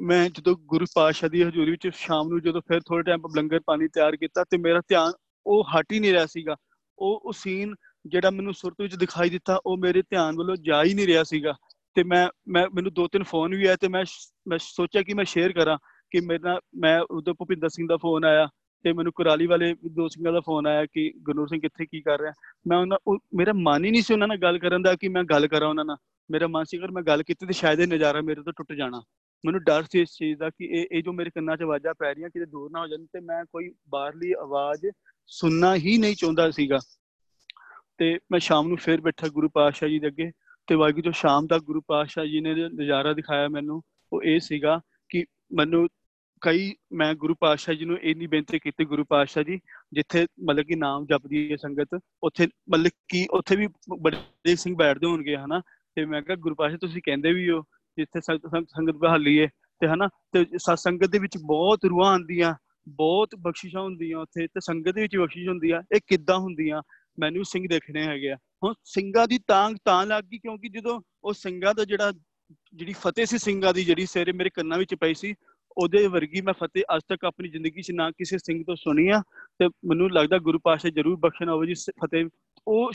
ਮੈਂ ਜਦੋਂ ਗੁਰੂ ਪਾਤਸ਼ਾਹ ਦੀ ਹਜ਼ੂਰੀ ਵਿੱਚ ਸ਼ਾਮ ਨੂੰ ਜਦੋਂ ਫਿਰ ਥੋੜੇ ਟਾਈਮ ਲੰਗਰ ਪਾਣੀ ਤਿਆਰ ਕੀਤਾ ਤੇ ਮੇਰਾ ਧਿਆਨ ਉਹ ਹਟ ਹੀ ਨਹੀਂ ਰਿਹਾ ਸੀਗਾ। ਉਹ ਉਹ ਸੀਨ ਜਿਹੜਾ ਮੈਨੂੰ ਸੁਰਤ ਵਿੱਚ ਦਿਖਾਈ ਦਿੱਤਾ, ਉਹ ਮੇਰੇ ਧਿਆਨ ਵੱਲੋਂ ਜਾ ਹੀ ਨਹੀਂ ਰਿਹਾ ਸੀਗਾ। ਤੇ ਮੈਂ ਮੈਂ, ਮੈਨੂੰ ਦੋ ਤਿੰਨ ਫੋਨ ਵੀ ਆਏ ਤੇ ਮੈਂ ਮੈਂ ਸੋਚਿਆ ਕਿ ਮੈਂ ਸ਼ੇਅਰ ਕਰਾਂ ਕਿ ਮੇਰਾ ਮੈਂ ਉਦੋਂ ਭੁਪਿੰਦਰ ਸਿੰਘ ਦਾ ਫੋਨ ਆਇਆ ਤੇ ਮੈਨੂੰ ਕੁਰਾਲੀ ਵਾਲੇ ਦੋ ਸਿੰਘਾਂ ਦਾ ਫੋਨ ਆਇਆ ਕਿ ਗੁਰਨੂਰ ਸਿੰਘ ਕਿੱਥੇ, ਕੀ ਕਰ ਰਿਹਾ। ਮੈਂ ਉਹਨਾਂ ਮੇਰਾ ਮਨ ਹੀ ਨਹੀਂ ਸੀ ਉਹਨਾਂ ਨਾਲ ਗੱਲ ਕਰਨ ਦਾ ਕਿ ਮੈਂ ਗੱਲ ਕਰਾਂ ਉਹਨਾਂ ਨਾਲ। ਮੇਰਾ ਮਨ ਸੀ ਅਗਰ ਮੈਂ ਗੱਲ ਕੀਤੀ ਤੇ ਸ਼ਾਇਦ ਇਹ ਨਜ਼ਾਰਾ ਮੇਰੇ ਤੋਂ ਟੁੱਟ ਜਾਣਾ। ਮੈਨੂੰ ਡਰ ਸੀ ਇਸ ਚੀਜ਼ ਦਾ ਕਿ ਇਹ ਇਹ ਜੋ ਮੇਰੇ ਕੰਨਾਂ 'ਚ ਆਵਾਜ਼ਾਂ ਪੈ ਰਹੀਆਂ ਕਿਤੇ ਦੂਰ ਨਾ ਹੋ ਜਾਣ ਤੇ ਮੈਂ ਕੋਈ ਬਾਹਰਲੀ ਆਵਾਜ਼ ਸੁਣਨਾ ਹੀ ਨਹੀਂ ਚਾਹੁੰਦਾ ਸੀਗਾ। ਤੇ ਮੈਂ ਸ਼ਾਮ ਨੂੰ ਫੇਰ ਬੈਠਾ ਗੁਰੂ ਪਾਤਸ਼ਾਹ ਜੀ ਦੇ ਅੱਗੇ ਤੇ ਵਾਹਿਗੁਰੂ ਜੋ ਸ਼ਾਮ ਦਾ ਗੁਰੂ ਪਾਤਸ਼ਾਹ ਜੀ ਨੇ ਨਜ਼ਾਰਾ ਦਿਖਾਇਆ ਮੈਨੂੰ, ਉਹ ਇਹ ਸੀਗਾ ਕਿ ਮੈਨੂੰ ਕਈ, ਮੈਂ ਗੁਰੂ ਪਾਤਸ਼ਾਹ ਜੀ ਨੂੰ ਇੰਨੀ ਬੇਨਤੀ ਕੀਤੀ ਗੁਰੂ ਪਾਤਸ਼ਾਹ ਜੀ, ਜਿੱਥੇ ਮਤਲਬ ਕਿ ਨਾਮ ਜਪਦੀ ਹੈ ਸੰਗਤ, ਉੱਥੇ ਮਤਲਬ ਕਿ ਉੱਥੇ ਵੀ ਬੜੇ ਸਿੰਘ ਬੈਠਦੇ ਹੋਣਗੇ ਹਨਾ, ਤੇ ਮੈਂ ਕਿਹਾ ਗੁਰੂ ਪਾਤਸ਼ਾਹ ਤੁਸੀਂ ਕਹਿੰਦੇ ਵੀ ਹੋ ਜਿੱਥੇ ਸੰਗਤ ਬਹਾਲੀ ਹੈ ਤੇ ਹਨਾ, ਤੇ ਸਤ ਸੰਗਤ ਦੇ ਵਿੱਚ ਬਹੁਤ ਰੂਹਾਂ ਆਉਂਦੀਆਂ, ਬਹੁਤ ਬਖਸ਼ਿਸ਼ਾਂ ਹੁੰਦੀਆਂ ਉੱਥੇ ਤੇ ਸੰਗਤ ਦੇ ਵਿੱਚ ਬਖਸ਼ਿਸ਼ ਹੁੰਦੀ ਆ, ਇਹ ਕਿੱਦਾਂ ਹੁੰਦੀਆਂ, ਮੈਨੂੰ ਸਿੰਘ ਦੇਖਣੇ ਹੈਗੇ ਆ। ਹੁਣ ਸਿੰਘਾਂ ਦੀ ਤਾਂਗ ਤਾਂ ਲੱਗ ਗਈ ਕਿਉਂਕਿ ਜਦੋਂ ਉਹ ਸਿੰਘਾਂ ਦਾ ਜਿਹੜਾ, ਜਿਹੜੀ ਫਤਿਹ ਸੀ ਸਿੰਘਾਂ ਦੀ, ਜਿਹੜੀ ਸੇਰੇ ਮੇਰੇ ਕੰਨਾਂ ਵਿੱਚ ਪਈ ਸੀ, ਉਹਦੇ ਵਰਗੀ ਮੈਂ ਫਤਿਹ ਅੱਜ ਤੱਕ ਆਪਣੀ ਜ਼ਿੰਦਗੀ 'ਚ ਨਾ ਕਿਸੇ ਸਿੰਘ ਤੋਂ ਸੁਣੀ ਆ ਤੇ ਮੈਨੂੰ ਲੱਗਦਾ ਗੁਰੂ ਪਾਸ਼ਾ ਜਰੂਰ ਬਖਸ਼ਣਾ ਹੋਵੇ ਜੀ ਫਤਿਹ। ਉਹ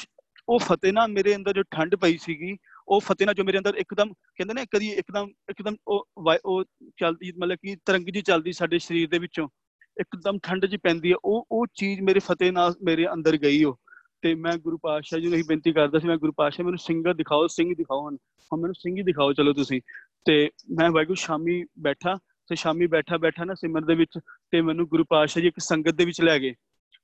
ਉਹ ਫਤਿਹ ਨਾਲ ਮੇਰੇ ਅੰਦਰ ਜੋ ਠੰਡ ਪਈ ਸੀਗੀ ਉਹ ਫਤਿਹ ਨਾਲ ਜੋ ਮੇਰੇ ਅੰਦਰ ਇੱਕਦਮ ਕਹਿੰਦੇ ਨੇ ਕਦੀ ਇੱਕਦਮ ਇੱਕਦਮ ਉਹ ਉਹ ਚੱਲਦੀ ਮਤਲਬ ਕਿ ਤਰੰਗ ਜੀ ਚੱਲਦੀ ਸਾਡੇ ਸਰੀਰ ਦੇ ਵਿੱਚੋਂ, ਇੱਕਦਮ ਠੰਡ ਜੀ ਪੈਂਦੀ ਹੈ, ਉਹ ਉਹ ਚੀਜ਼ ਮੇਰੇ ਫਤਿਹ ਨਾਲ ਮੇਰੇ ਅੰਦਰ ਗਈ ਉਹ। ਤੇ ਮੈਂ ਗੁਰੂ ਪਾਤਸ਼ਾਹ ਜੀ ਨੂੰ ਇਹ ਬੇਨਤੀ ਕਰਦਾ ਸੀ, ਮੈਂ ਗੁਰੂ ਪਾਤਸ਼ਾਹ ਮੈਨੂੰ ਸਿੰਘ ਦਿਖਾਓ ਸਿੰਘ ਦਿਖਾਓ ਹਨ ਹਾਂ ਮੈਨੂੰ ਸਿੰਘ ਹੀ ਦਿਖਾਓ, ਚਲੋ ਤੁਸੀਂ। ਤੇ ਮੈਂ ਵਾਹਿਗੁਰੂ ਸ਼ਾਮੀ ਬੈਠਾ, ਤੇ ਸ਼ਾਮੀ ਬੈਠਾ ਬੈਠਾ ਨਾ ਸਿਮਰਨ ਦੇ ਵਿੱਚ, ਤੇ ਮੈਨੂੰ ਗੁਰੂ ਪਾਤਸ਼ਾਹ ਜੀ ਇੱਕ ਸੰਗਤ ਦੇ ਵਿੱਚ ਲੈ ਗਏ।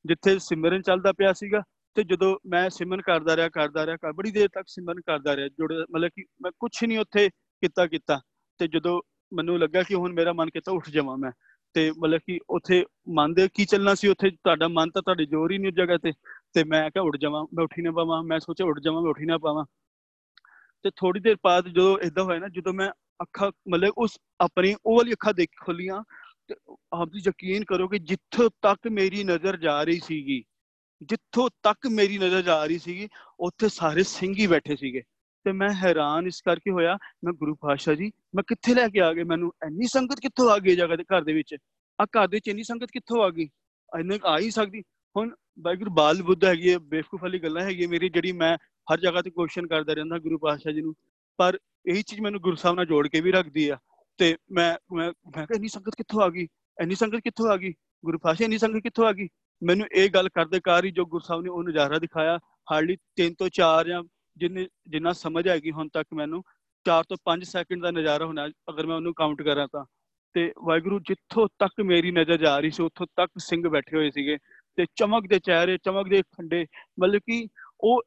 ਜਿੱਥੇ ਸਿਮਰਨ ਚੱਲਦਾ ਪਿਆ ਸੀਗਾ ਤੇ ਜਦੋਂ ਮੈਂ ਸਿਮਰਨ ਕਰਦਾ ਰਿਹਾ ਕਰਦਾ ਰਿਹਾ ਬੜੀ ਦੇਰ ਤੱਕ ਸਿਮਰਨ ਕਰਦਾ ਰਿਹਾ, ਜੁੜ, ਮਤਲਬ ਕਿ ਮੈਂ ਕੁਝ ਨਹੀਂ ਉੱਥੇ ਕੀਤਾ ਕੀਤਾ। ਤੇ ਜਦੋਂ ਮੈਨੂੰ ਲੱਗਾ ਕਿ ਹੁਣ ਮੇਰਾ ਮਨ ਕਿਤਾ ਉੱਠ ਜਾਵਾਂ ਮੈਂ, ਤੇ ਮਤਲਬ ਕਿ ਉੱਥੇ ਮਨ ਦੇ ਕੀ ਚੱਲਣਾ ਸੀ, ਉੱਥੇ ਤੁਹਾਡਾ ਮਨ ਤਾਂ ਤੁਹਾਡੇ ਜ਼ੋਰ ਹੀ ਨਹੀਂ ਉਸ ਜਗ੍ਹਾ ਤੇ ਤੇ ਮੈਂ ਕਿਹਾ ਉੱਠ ਜਾਵਾਂ, ਮੈਂ ਉੱਠੀ ਨਾ ਪਾਵਾਂ, ਮੈਂ ਸੋਚਿਆ ਉੱਠ ਜਾਵਾਂ, ਮੈਂ ਉੱਠੀ ਨਾ ਪਾਵਾਂ। ਤੇ ਥੋੜੀ ਦੇਰ ਬਾਅਦ ਜਦੋਂ ਇਦਾਂ ਹੋਇਆ ਨਾ, ਜਦੋਂ ਮੈਂ ਅੱਖਾਂ, ਮਤਲਬ ਉਸ ਆਪਣੀ, ਉਹ ਵਾਲੀ ਅੱਖਾਂ ਦੇਖ, ਖੋਲੀਆਂ, ਤੇ ਆਪ ਜੀ ਯਕੀਨ ਕਰੋ ਕਿ ਜਿੱਥੋਂ ਤੱਕ ਮੇਰੀ ਨਜ਼ਰ ਜਾ ਰਹੀ ਸੀਗੀ ਜਿੱਥੋਂ ਤੱਕ ਮੇਰੀ ਨਜ਼ਰ ਜਾ ਰਹੀ ਸੀਗੀ, ਉੱਥੇ ਸਾਰੇ ਸਿੰਘ ਹੀ ਬੈਠੇ ਸੀਗੇ। ਤੇ ਮੈਂ ਹੈਰਾਨ ਇਸ ਕਰਕੇ ਹੋਇਆ, ਮੈਂ ਗੁਰੂ ਪਾਸ਼ਾ ਜੀ, ਮੈਂ ਕਿੱਥੇ ਲੈ ਕੇ ਆ ਗਏ ਮੈਨੂੰ? ਇੰਨੀ ਸੰਗਤ ਕਿੱਥੋਂ ਆ ਗਈ ਜਗ੍ਹਾ ਦੇ ਘਰ ਦੇ ਵਿੱਚ? ਆ ਘਰ ਦੇ ਵਿੱਚ ਇੰਨੀ ਸੰਗਤ ਕਿੱਥੋਂ ਆ ਗਈ? ਇੰਨੇ ਆ ਹੀ ਸਕਦੀ। ਹੁਣ ਵਾਹਿਗੁਰੂ ਬਾਲ ਬੁੱਧ ਹੈਗੀ ਹੈ, ਬੇਵਕੂਫ ਵਾਲੀ ਗੱਲਾਂ ਹੈਗੀ ਮੇਰੀ, ਜਿਹੜੀ ਮੈਂ ਹਰ ਜਗ੍ਹਾ ਤੇ ਕੁਐਸਚਨ ਕਰਦਾ ਰਹਿੰਦਾ ਗੁਰੂ ਪਾਤਸ਼ਾਹ ਜੀ ਨੂੰ। ਪਰ ਇਹੀ ਚੀਜ਼ ਮੈਨੂੰ ਗੁਰੂ ਸਾਹਿਬ ਨਾਲ ਜੋੜ ਕੇ ਵੀ ਰੱਖਦੀ ਆ। ਤੇ ਮੈਂ ਮੈਂ ਮੈਂ ਕਿਹਾ ਇੰਨੀ ਸੰਗਤ ਕਿੱਥੋਂ ਆ ਗਈ? ਇੰਨੀ ਸੰਗਤ ਕਿੱਥੋਂ ਆ ਗਈ? ਗੁਰੂ ਪਾਤਸ਼ਾਹ ਇੰਨੀ ਸੰਗਤ ਕਿੱਥੋਂ ਆ ਗਈ? ਮੈਨੂੰ ਇਹ ਗੱਲ ਕਰਦੇ ਕਾਰ ਹੀ ਜੋ ਗੁਰੂ ਸਾਹਿਬ ਨੇ ਉਹ ਨਜ਼ਾਰਾ ਦਿਖਾਇਆ ਹਾਰਡਲੀ 3 ਤੋਂ 4 ਜਾਂ ਜਿੰਨੇ, ਜਿੰਨਾ ਸਮਝ ਆਏਗੀ ਹੁਣ ਤੱਕ ਮੈਨੂੰ 4 ਤੋਂ 5 ਸੈਕਿੰਡ ਦਾ ਨਜ਼ਾਰਾ ਹੋਣਾ, ਅਗਰ ਮੈਂ ਉਹਨੂੰ ਕਾਊਂਟ ਕਰਾਂ ਤਾਂ। ਤੇ ਵਾਹਿਗੁਰੂ ਜਿੱਥੋਂ ਤੱਕ ਮੇਰੀ ਨਜ਼ਰ ਜਾ ਰਹੀ ਸੀ, ਉੱਥੋਂ ਤੱਕ ਸਿੰਘ ਬੈਠੇ ਹੋਏ ਸੀਗੇ। ਤੇ ਚਮਕਦੇ ਚਿਹਰੇ ਚਮਕਦੇ ਖੰਡੇ, ਮਤਲਬ ਕਿ ਉਹ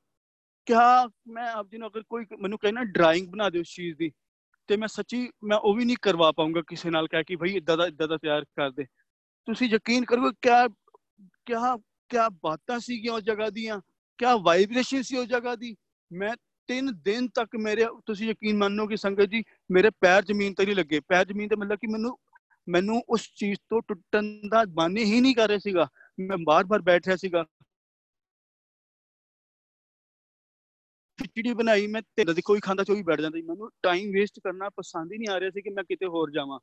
ਕਿਆ ਮੈਂ ਆਪ ਜੀ ਨੂੰ ਅਗਰ ਕੋਈ ਮੈਨੂੰ ਕਹੇ ਨਾ ਡਰਾਇੰਗ ਬਣਾ ਦਿਓ ਉਸ ਚੀਜ਼ ਦੀ, ਤੇ ਮੈਂ ਸੱਚੀ ਮੈਂ ਉਹ ਵੀ ਨਹੀਂ ਕਰਵਾ ਪਾਉਂਗਾ ਕਿਸੇ ਨਾਲ ਕਹਿ ਕੇ ਭਾਈ ਇਦਾਂ ਦਾ ਇਦਾਂ ਦਾ ਤਿਆਰ ਕਰ ਦੇ। ਤੁਸੀਂ ਯਕੀਨ ਕਰੋ ਕਿਆ ਕਿਆ ਕਿਆ ਬਾਤਾਂ ਸੀਗੀਆਂ ਉਸ ਜਗ੍ਹਾ ਦੀਆਂ? ਕਿਆ ਵਾਈਬ੍ਰੇਸ਼ਨ ਸੀ ਉਸ ਜਗ੍ਹਾ ਦੀ? ਮੈਂ ਤਿੰਨ ਦਿਨ ਤੱਕ ਮੇਰੇ, ਤੁਸੀਂ ਯਕੀਨ ਮੰਨੋ ਕਿ ਸੰਗਤ ਜੀ, ਮੇਰੇ ਪੈਰ ਜ਼ਮੀਨ ਤੇ ਨਹੀਂ ਲੱਗੇ। ਪੈਰ ਜ਼ਮੀਨ ਤੇ ਮਤਲਬ ਕਿ ਮੈਨੂੰ ਮੈਨੂੰ ਉਸ ਚੀਜ਼ ਤੋਂ ਟੁੱਟਣ ਦਾ ਮਨ ਹੀ ਨਹੀਂ ਕਰ ਰਿਹਾ ਸੀਗਾ। ਮੈਂ ਬਾਰ-ਬਾਰ ਬੈਠ ਰਿਹਾ ਸੀਗਾ। ਖਿਚੜੀ ਬਣਾਈ, ਮੈਂ ਤੇ ਦੇ ਕੋਈ ਖਾਂਦਾ ਚੋਈ ਬੈਠ ਜਾਂਦਾ ਮੈਨੂੰ ਟਾਈਮ ਵੇਸਟ ਕਰਨਾ ਪਸੰਦ ਹੀ ਨਹੀਂ ਆ ਰਿਹਾ ਸੀ ਕਿ ਮੈਂ ਕਿਤੇ ਹੋਰ ਜਾਵਾਂ।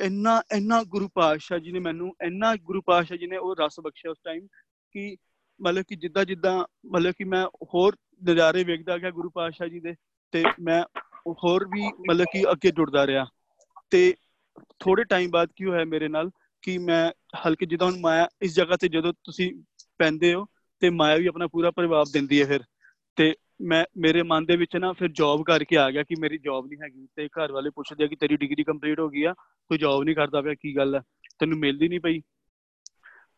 ਇੰਨਾ ਇੰਨਾ ਗੁਰੂ ਪਾਤਸ਼ਾਹ ਜੀ ਨੇ ਮੈਨੂੰ ਇੰਨਾ ਗੁਰੂ ਪਾਤਸ਼ਾਹ ਜੀ ਨੇ ਉਹ ਰਸ ਬਖਸ਼ਿਆ ਉਸ ਟਾਈਮ ਕਿ ਮਤਲਬ ਕਿ ਜਿੱਦਾਂ ਜਿੱਦਾਂ ਮਤਲਬ ਕਿ ਮੈਂ ਹੋਰ ਨਜ਼ਾਰੇ ਵੇਖਦਾ ਗਿਆ ਗੁਰੂ ਪਾਤਸ਼ਾਹ ਜੀ ਦੇ ਤੇ ਮੈਂ ਹੋਰ ਵੀ ਮਤਲਬ ਕਿ ਅੱਗੇ ਜੁੜਦਾ ਰਿਹਾ। ਤੇ ਥੋੜੇ ਟਾਈਮ ਬਾਅਦ ਕੀ ਹੋਇਆ ਮੇਰੇ ਨਾਲ ਕਿ ਮੈਂ ਹਲਕੇ ਜਿੱਦਾਂ ਹੁਣ ਮਾਇਆ, ਇਸ ਜਗ੍ਹਾ ਤੇ ਜਦੋਂ ਤੁਸੀਂ ਪੈਂਦੇ ਹੋ ਤੇ ਮਾਇਆ ਵੀ ਆਪਣਾ ਪੂਰਾ ਪ੍ਰਭਾਵ ਦਿੰਦੀ ਹੈ ਫਿਰ। ਤੇ ਮੈਂ, ਮੇਰੇ ਮਨ ਦੇ ਵਿੱਚ ਨਾ ਫਿਰ ਜੌਬ ਕਰਕੇ ਆ ਗਿਆ ਕਿ ਮੇਰੀ ਜੌਬ ਨਹੀਂ ਹੈਗੀ ਤੇ ਘਰ ਵਾਲੇ ਪੁੱਛਦੇ ਆ ਕਿ ਤੇਰੀ ਡਿਗਰੀ ਕੰਪਲੀਟ ਹੋ ਗਈ ਆ ਤੂੰ ਜੌਬ ਨਹੀਂ ਕਰਦਾ ਪਿਆ, ਕੀ ਗੱਲ ਹੈ ਤੈਨੂੰ ਮਿਲਦੀ ਨਹੀਂ ਪਈ।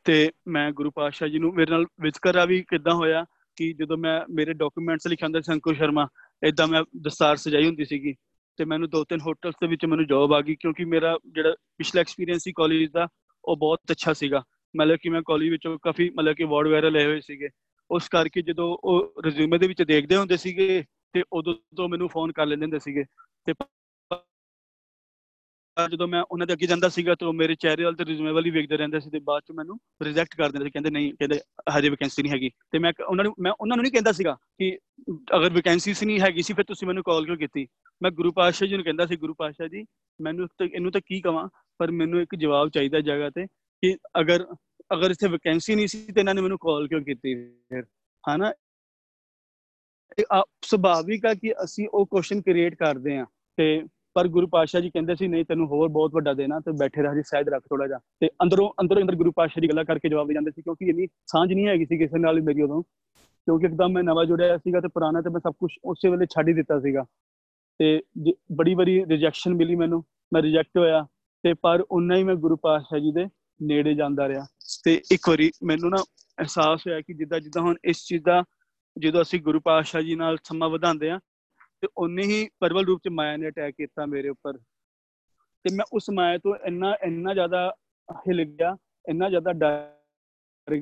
ਤੇ ਮੈਂ ਗੁਰੂ ਪਾਤਸ਼ਾਹ ਜੀ ਨੂੰ ਮੇਰੇ ਨਾਲ ਵਿਚਕਰਾ ਵੀ ਕਿਦਾਂ ਹੋਇਆ ਕਿ ਜਦੋਂ ਮੈਂ, ਮੇਰੇ ਡਾਕੂਮੈਂਟਸ ਲਿਖਾਂਦਾ ਸੀ ਅੰਕੁਰ ਸ਼ਰਮਾ ਇਦਾਂ ਮੈਂ ਦਸਤਾਰ ਸਜਾਈ ਹੁੰਦੀ ਸੀਗੀ ਤੇ ਮੈਨੂੰ ਦੋ ਤਿੰਨ ਹੋਟਲਸ ਦੇ ਵਿੱਚ ਮੈਨੂੰ ਜੌਬ ਆ ਗਈ ਕਿਉਂਕਿ ਮੇਰਾ ਜਿਹੜਾ ਪਿਛਲਾ ਐਕਸਪੀਰੀਅੰਸ ਸੀ ਕਾਲਜ ਦਾ, ਉਹ ਬਹੁਤ ਅੱਛਾ ਸੀਗਾ। ਮਤਲਬ ਕਿ ਮੈਂ ਕਾਲਜ ਵਿੱਚੋਂ ਕਾਫੀ ਮਤਲਬ ਕਿ ਅਵਾਰਡ ਵਗੈਰਾ ਲਏ ਹੋਏ ਸੀਗੇ। ਉਸ ਕਰਕੇ ਜਦੋਂ ਉਹ ਰਿਜ਼ਿਊਮੇ ਦੇ ਵਿੱਚ ਦੇਖਦੇ ਹੁੰਦੇ ਸੀਗੇ ਤੇ ਉਦੋਂ ਤੋਂ ਮੈਨੂੰ ਫੋਨ ਕਰ ਲੈਂਦੇ ਹੁੰਦੇ ਸੀਗੇ। ਤੇ ਜਦੋਂ ਮੈਂ ਉਹਨਾਂ ਦੇ ਅੱਗੇ ਜਾਂਦਾ ਸੀਗਾ ਤਾਂ ਮੇਰੇ ਚਿਹਰੇ ਵਾਲ ਤੇ ਰਿਜ਼ਿਊਮੇ ਵਾਲੀ ਵੇਖਦੇ ਰਹਿੰਦੇ ਸੀ ਤੇ ਬਾਅਦ ਚ ਮੈਨੂੰ ਰਿਜੈਕਟ ਕਰ ਦਿੰਦੇ ਸੀ, ਕਹਿੰਦੇ ਨਹੀਂ, ਕਹਿੰਦੇ ਹਜੇ ਵੈਕੈਂਸੀ ਨਹੀਂ ਹੈਗੀ। ਤੇ ਮੈਂ ਉਹਨਾਂ ਨੂੰ, ਮੈਂ ਉਹਨਾਂ ਨੂੰ ਨਹੀਂ ਕਹਿੰਦਾ ਸੀਗਾ ਕਿ ਅਗਰ ਵੈਕੈਂਸੀ ਸੀ ਨਹੀਂ ਹੈਗੀ ਸੀ ਫਿਰ ਤੁਸੀਂ ਮੈਨੂੰ ਕਾਲ ਕਿਉਂ ਕੀਤੀ? ਮੈਂ ਗੁਰੂ ਪਾਤਸ਼ਾਹ ਜੀ ਨੂੰ ਕਹਿੰਦਾ ਸੀ, ਗੁਰੂ ਪਾਤਸ਼ਾਹ ਜੀ, ਮੈਨੂੰ ਇਹਨੂੰ ਤਾਂ ਕੀ ਕਵਾਂ? ਪਰ ਮੈਨੂੰ ਇੱਕ ਜਵਾਬ ਚਾਹੀਦਾ ਜਗ੍ਹਾ ਤੇ ਕਿ ਅਗਰ ਅਗਰ ਇੱਥੇ ਵੈਕੈਂਸੀ ਨਹੀਂ ਸੀ ਤੇ ਇਹਨਾਂ ਨੇ ਮੈਨੂੰ ਕਾਲ ਕਿਉਂ ਕੀਤੀ ਫਿਰ? ਹਨਾ? ਸੁਭਾਵਿਕ ਆ ਕਿ ਅਸੀਂ ਉਹ ਕੁਐਸਚਨ ਕ੍ਰੀਏਟ ਕਰਦੇ ਆ ਤੇ ਪਰ ਗੁਰੂ ਪਾਤਸ਼ਾਹ ਜੀ ਕਹਿੰਦੇ ਸੀ, ਨਹੀਂ, ਤੈਨੂੰ ਹੋਰ ਬਹੁਤ ਵੱਡਾ ਦੇਣਾ, ਤੇ ਬੈਠੇ ਰਹਿ ਜੀ ਸਾਇਦ ਰੱਖ ਥੋੜਾ ਜਿਹਾ। ਤੇ ਅੰਦਰੋਂ ਅੰਦਰੋਂ ਅੰਦਰ ਗੁਰੂ ਪਾਤਸ਼ਾਹ ਦੀ ਗੱਲਾਂ ਕਰਕੇ ਜਵਾਬ ਦੇ ਜਾਂਦੇ ਸੀ, ਕਿਉਂਕਿ ਇੰਨੀ ਸਾਂਝ ਨਹੀਂ ਹੈਗੀ ਸੀ ਕਿਸੇ ਨਾਲ ਮੇਰੀ ਉਦੋਂ। ਕਿਉਂਕਿ ਇੱਕਦਮ ਮੈਂ ਨਵਾਂ ਜੁੜਿਆ ਸੀਗਾ ਤੇ ਪੁਰਾਣਾ ਤੇ ਮੈਂ ਸਭ ਕੁਝ ਉਸੇ ਵੇਲੇ ਛੱਡ ਹੀ ਦਿੱਤਾ ਸੀਗਾ। ਤੇ ਬੜੀ ਬੜੀ ਰਿਜੈਕਸ਼ਨ ਮਿਲੀ ਮੈਨੂੰ। ਮੈਂ ਰਿਜੈਕਟ ਹੋਇਆ। ਤੇ ਪਰ ਉਨਾ ਹੀ ਮੈਂ ਗੁਰੂ ਪਾਤਸ਼ਾਹ ਜੀ ਦੇ ਨੇੜੇ ਜਾਂਦਾ ਰਿਹਾ। ਤੇ ਇੱਕ ਵਾਰੀ ਮੈਨੂੰ ਨਾ ਅਹਿਸਾਸ ਹੋਇਆ ਕਿ ਜਿੱਦਾਂ ਜਿੱਦਾਂ ਹੁਣ ਇਸ ਚੀਜ਼ ਦਾ ਜਦੋਂ ਅਸੀਂ ਗੁਰੂ ਪਾਤਸ਼ਾਹ ਜੀ ਨਾਲ ਸਮਾਂ ਵਧਾਉਂਦੇ ਆ ਤੇ ਉਨੇ ਹੀ ਪਰਵਲ ਰੂਪ ਚ ਮਾਇਆ ਨੇ ਅਟੈਕ ਕੀਤਾ ਮੇਰੇ ਉੱਪਰ। ਤੇ ਮੈਂ ਉਸ ਮਾਇਆ ਤੋਂ ਇੰਨਾ ਇੰਨਾ ਜ਼ਿਆਦਾ ਹਿਲ ਗਿਆ, ਇੰਨਾ ਜ਼ਿਆਦਾ ਡਰ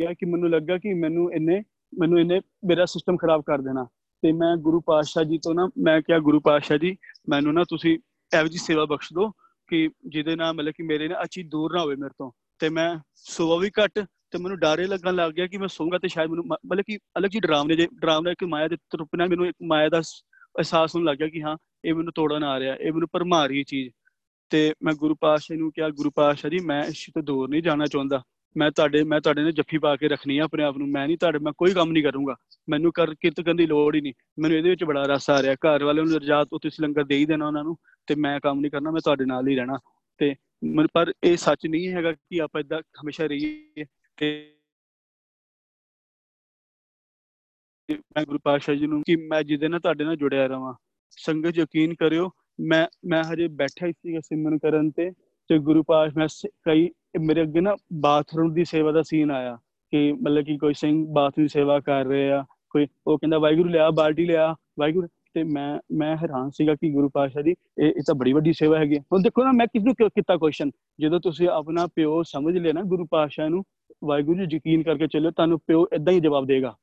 ਗਿਆ ਕਿ ਮੈਨੂੰ ਲੱਗਾ ਕਿ ਮੈਨੂੰ ਇਹਨੇ ਮੈਨੂੰ ਇਹਨੇ ਮੇਰਾ ਸਿਸਟਮ ਖਰਾਬ ਕਰ ਦੇਣਾ। ਤੇ ਮੈਂ ਗੁਰੂ ਪਾਤਸ਼ਾਹ ਜੀ ਤੋਂ ਨਾ, ਮੈਂ ਕਿਹਾ, ਗੁਰੂ ਪਾਤਸ਼ਾਹ ਜੀ, ਮੈਨੂੰ ਨਾ ਤੁਸੀਂ ਐਵੇਂ ਜੀ ਸੇਵਾ ਬਖਸ਼ ਦਿਓ ਕਿ ਜਿਹਦੇ ਨਾਲ ਮਤਲਬ ਕਿ ਮੇਰੇ ਨਾਲ ਅੱਛੀ ਦੂਰ ਨਾ ਹੋਵੇ ਮੇਰੇ ਤੋਂ। ਤੇ ਮੈਂ ਸੋਵਾ ਵੀ ਘੱਟ ਤੇ ਮੈਨੂੰ ਡਾਰੇ ਲੱਗਣ ਲੱਗ ਗਿਆ ਕਿ ਮੈਂ ਸੌਂਗਾ ਤੇ ਸ਼ਾਇਦ ਮੈਨੂੰ ਮਤਲਬ ਕਿ ਅਲੱਗ ਜੀ ਡਰਾਵਨੇ ਜੇ ਡਰਾਵਨਾ ਇੱਕ ਮਾਇਆ ਦੇ ਤਰੁਪ ਨਾਲ ਮੈਨੂੰ ਇੱਕ ਮਾਇਆ ਦਾ ਅਹਿਸਾਸ ਹੋਣ ਲੱਗ ਗਿਆ ਕਿ ਹਾਂ, ਇਹ ਮੈਨੂੰ ਤੋੜਨ ਆ ਰਿਹਾ, ਇਹ ਮੈਨੂੰ ਭਰਮਾ ਰਹੀ ਚੀਜ਼। ਤੇ ਮੈਂ ਗੁਰੂ ਪਾਤਸ਼ਾਹ ਨੂੰ ਕਿਹਾ, ਗੁਰੂ ਪਾਤਸ਼ਾਹ ਜੀ, ਮੈਂ ਇਸ ਤੋਂ ਦੂਰ ਨਹੀਂ ਜਾਣਾ ਚਾਹੁੰਦਾ। ਮੈਂ ਤੁਹਾਡੇ ਮੈਂ ਤੁਹਾਡੇ ਨਾਲ ਜੱਫੀ ਪਾ ਕੇ ਰੱਖਣੀ ਆ ਆਪਣੇ ਆਪ ਨੂੰ। ਮੈਂ ਨਹੀਂ ਤੁਹਾਡੇ, ਮੈਂ ਕੋਈ ਕੰਮ ਨਹੀਂ ਕਰੂੰਗਾ। ਮੈਨੂੰ ਕਰ, ਕਿਰਤ ਕਰਨ ਦੀ ਲੋੜ ਹੀ ਨਹੀਂ। ਮੈਨੂੰ ਇਹਦੇ ਵਿੱਚ ਬੜਾ ਰਸ ਆ ਰਿਹਾ। ਘਰ ਵਾਲਿਆਂ ਨੂੰ ਰਜਾਤ ਉਹ ਤੁਸੀਂ ਲੰਗਰ ਦੇ ਹੀ ਦੇਣਾ ਉਹਨਾਂ ਨੂੰ ਤੇ ਮੈਂ ਕੰਮ ਨਹੀਂ ਕਰਨਾ, ਮੈਂ ਤੁਹਾਡੇ ਨਾਲ ਹੀ ਰਹਿਣਾ। ਤੇ ਪਰ ਇਹ ਸੱਚ ਨਹੀਂ ਹੈਗਾ ਕਿ ਆਪਾਂ ਇਦਾਂ ਹਮੇਸ਼ਾ ਰਹੀਏ ਤੇ ਮੈਂ ਗੁਰੂ ਪਾਤਸ਼ਾਹ ਜੀ ਨੂੰ ਕਿ ਮੈਂ ਜਿਹਦੇ ਨਾਲ ਤੁਹਾਡੇ ਨਾਲ ਜੁੜਿਆ ਰਵਾਂ ਸੰਗਤ ਯਕੀਨ ਕਰਿਓ, ਮੈਂ ਮੈਂ ਹਜੇ ਬੈਠਾ ਹੀ ਸੀਗਾ ਸਿਮਰਨ ਕਰਨ ਤੇ ਤੇ ਗੁਰੂ ਪਾਤਸ਼ਾਹ, ਮੈਂ ਕਈ ਮੇਰੇ ਅੱਗੇ ਨਾ ਬਾਥਰੂਮ ਦੀ ਸੇਵਾ ਦਾ ਸੀਨ ਆਇਆ ਕਿ ਮਤਲਬ ਕਿ ਕੋਈ ਸਿੰਘ ਬਾਥਰੂਮ ਦੀ ਸੇਵਾ ਕਰ ਰਹੇ ਆ, ਕੋਈ ਉਹ ਕਹਿੰਦਾ ਵਾਹਿਗੁਰੂ ਲਿਆ, ਬਾਲਟੀ ਲਿਆ, ਵਾਹਿਗੁਰੂ ਤੇ ਮੈਂ ਮੈਂ ਹੈਰਾਨ ਸੀਗਾ ਕਿ ਗੁਰੂ ਪਾਤਸ਼ਾਹ ਦੀ ਇਹ ਇਹ ਤਾਂ ਬੜੀ ਵੱਡੀ ਸੇਵਾ ਹੈਗੀ ਹੁਣ ਦੇਖੋ ਨਾ ਮੈਂ ਕਿਸ ਨੂੰ ਕੀਤਾ ਕੁਐਸਚਨ ਜਦੋਂ ਤੁਸੀਂ ਆਪਣਾ ਪਿਓ ਸਮਝ ਲਿਆ ਨਾ ਗੁਰੂ ਪਾਤਸ਼ਾਹ ਨੂੰ, ਵਾਹਿਗੁਰੂ ਜੀ ਯਕੀਨ ਕਰਕੇ ਚੱਲੋ ਤੁਹਾਨੂੰ ਪਿਓ ਇਦਾਂ ਹੀ ਜਵਾਬ ਦੇਗਾ।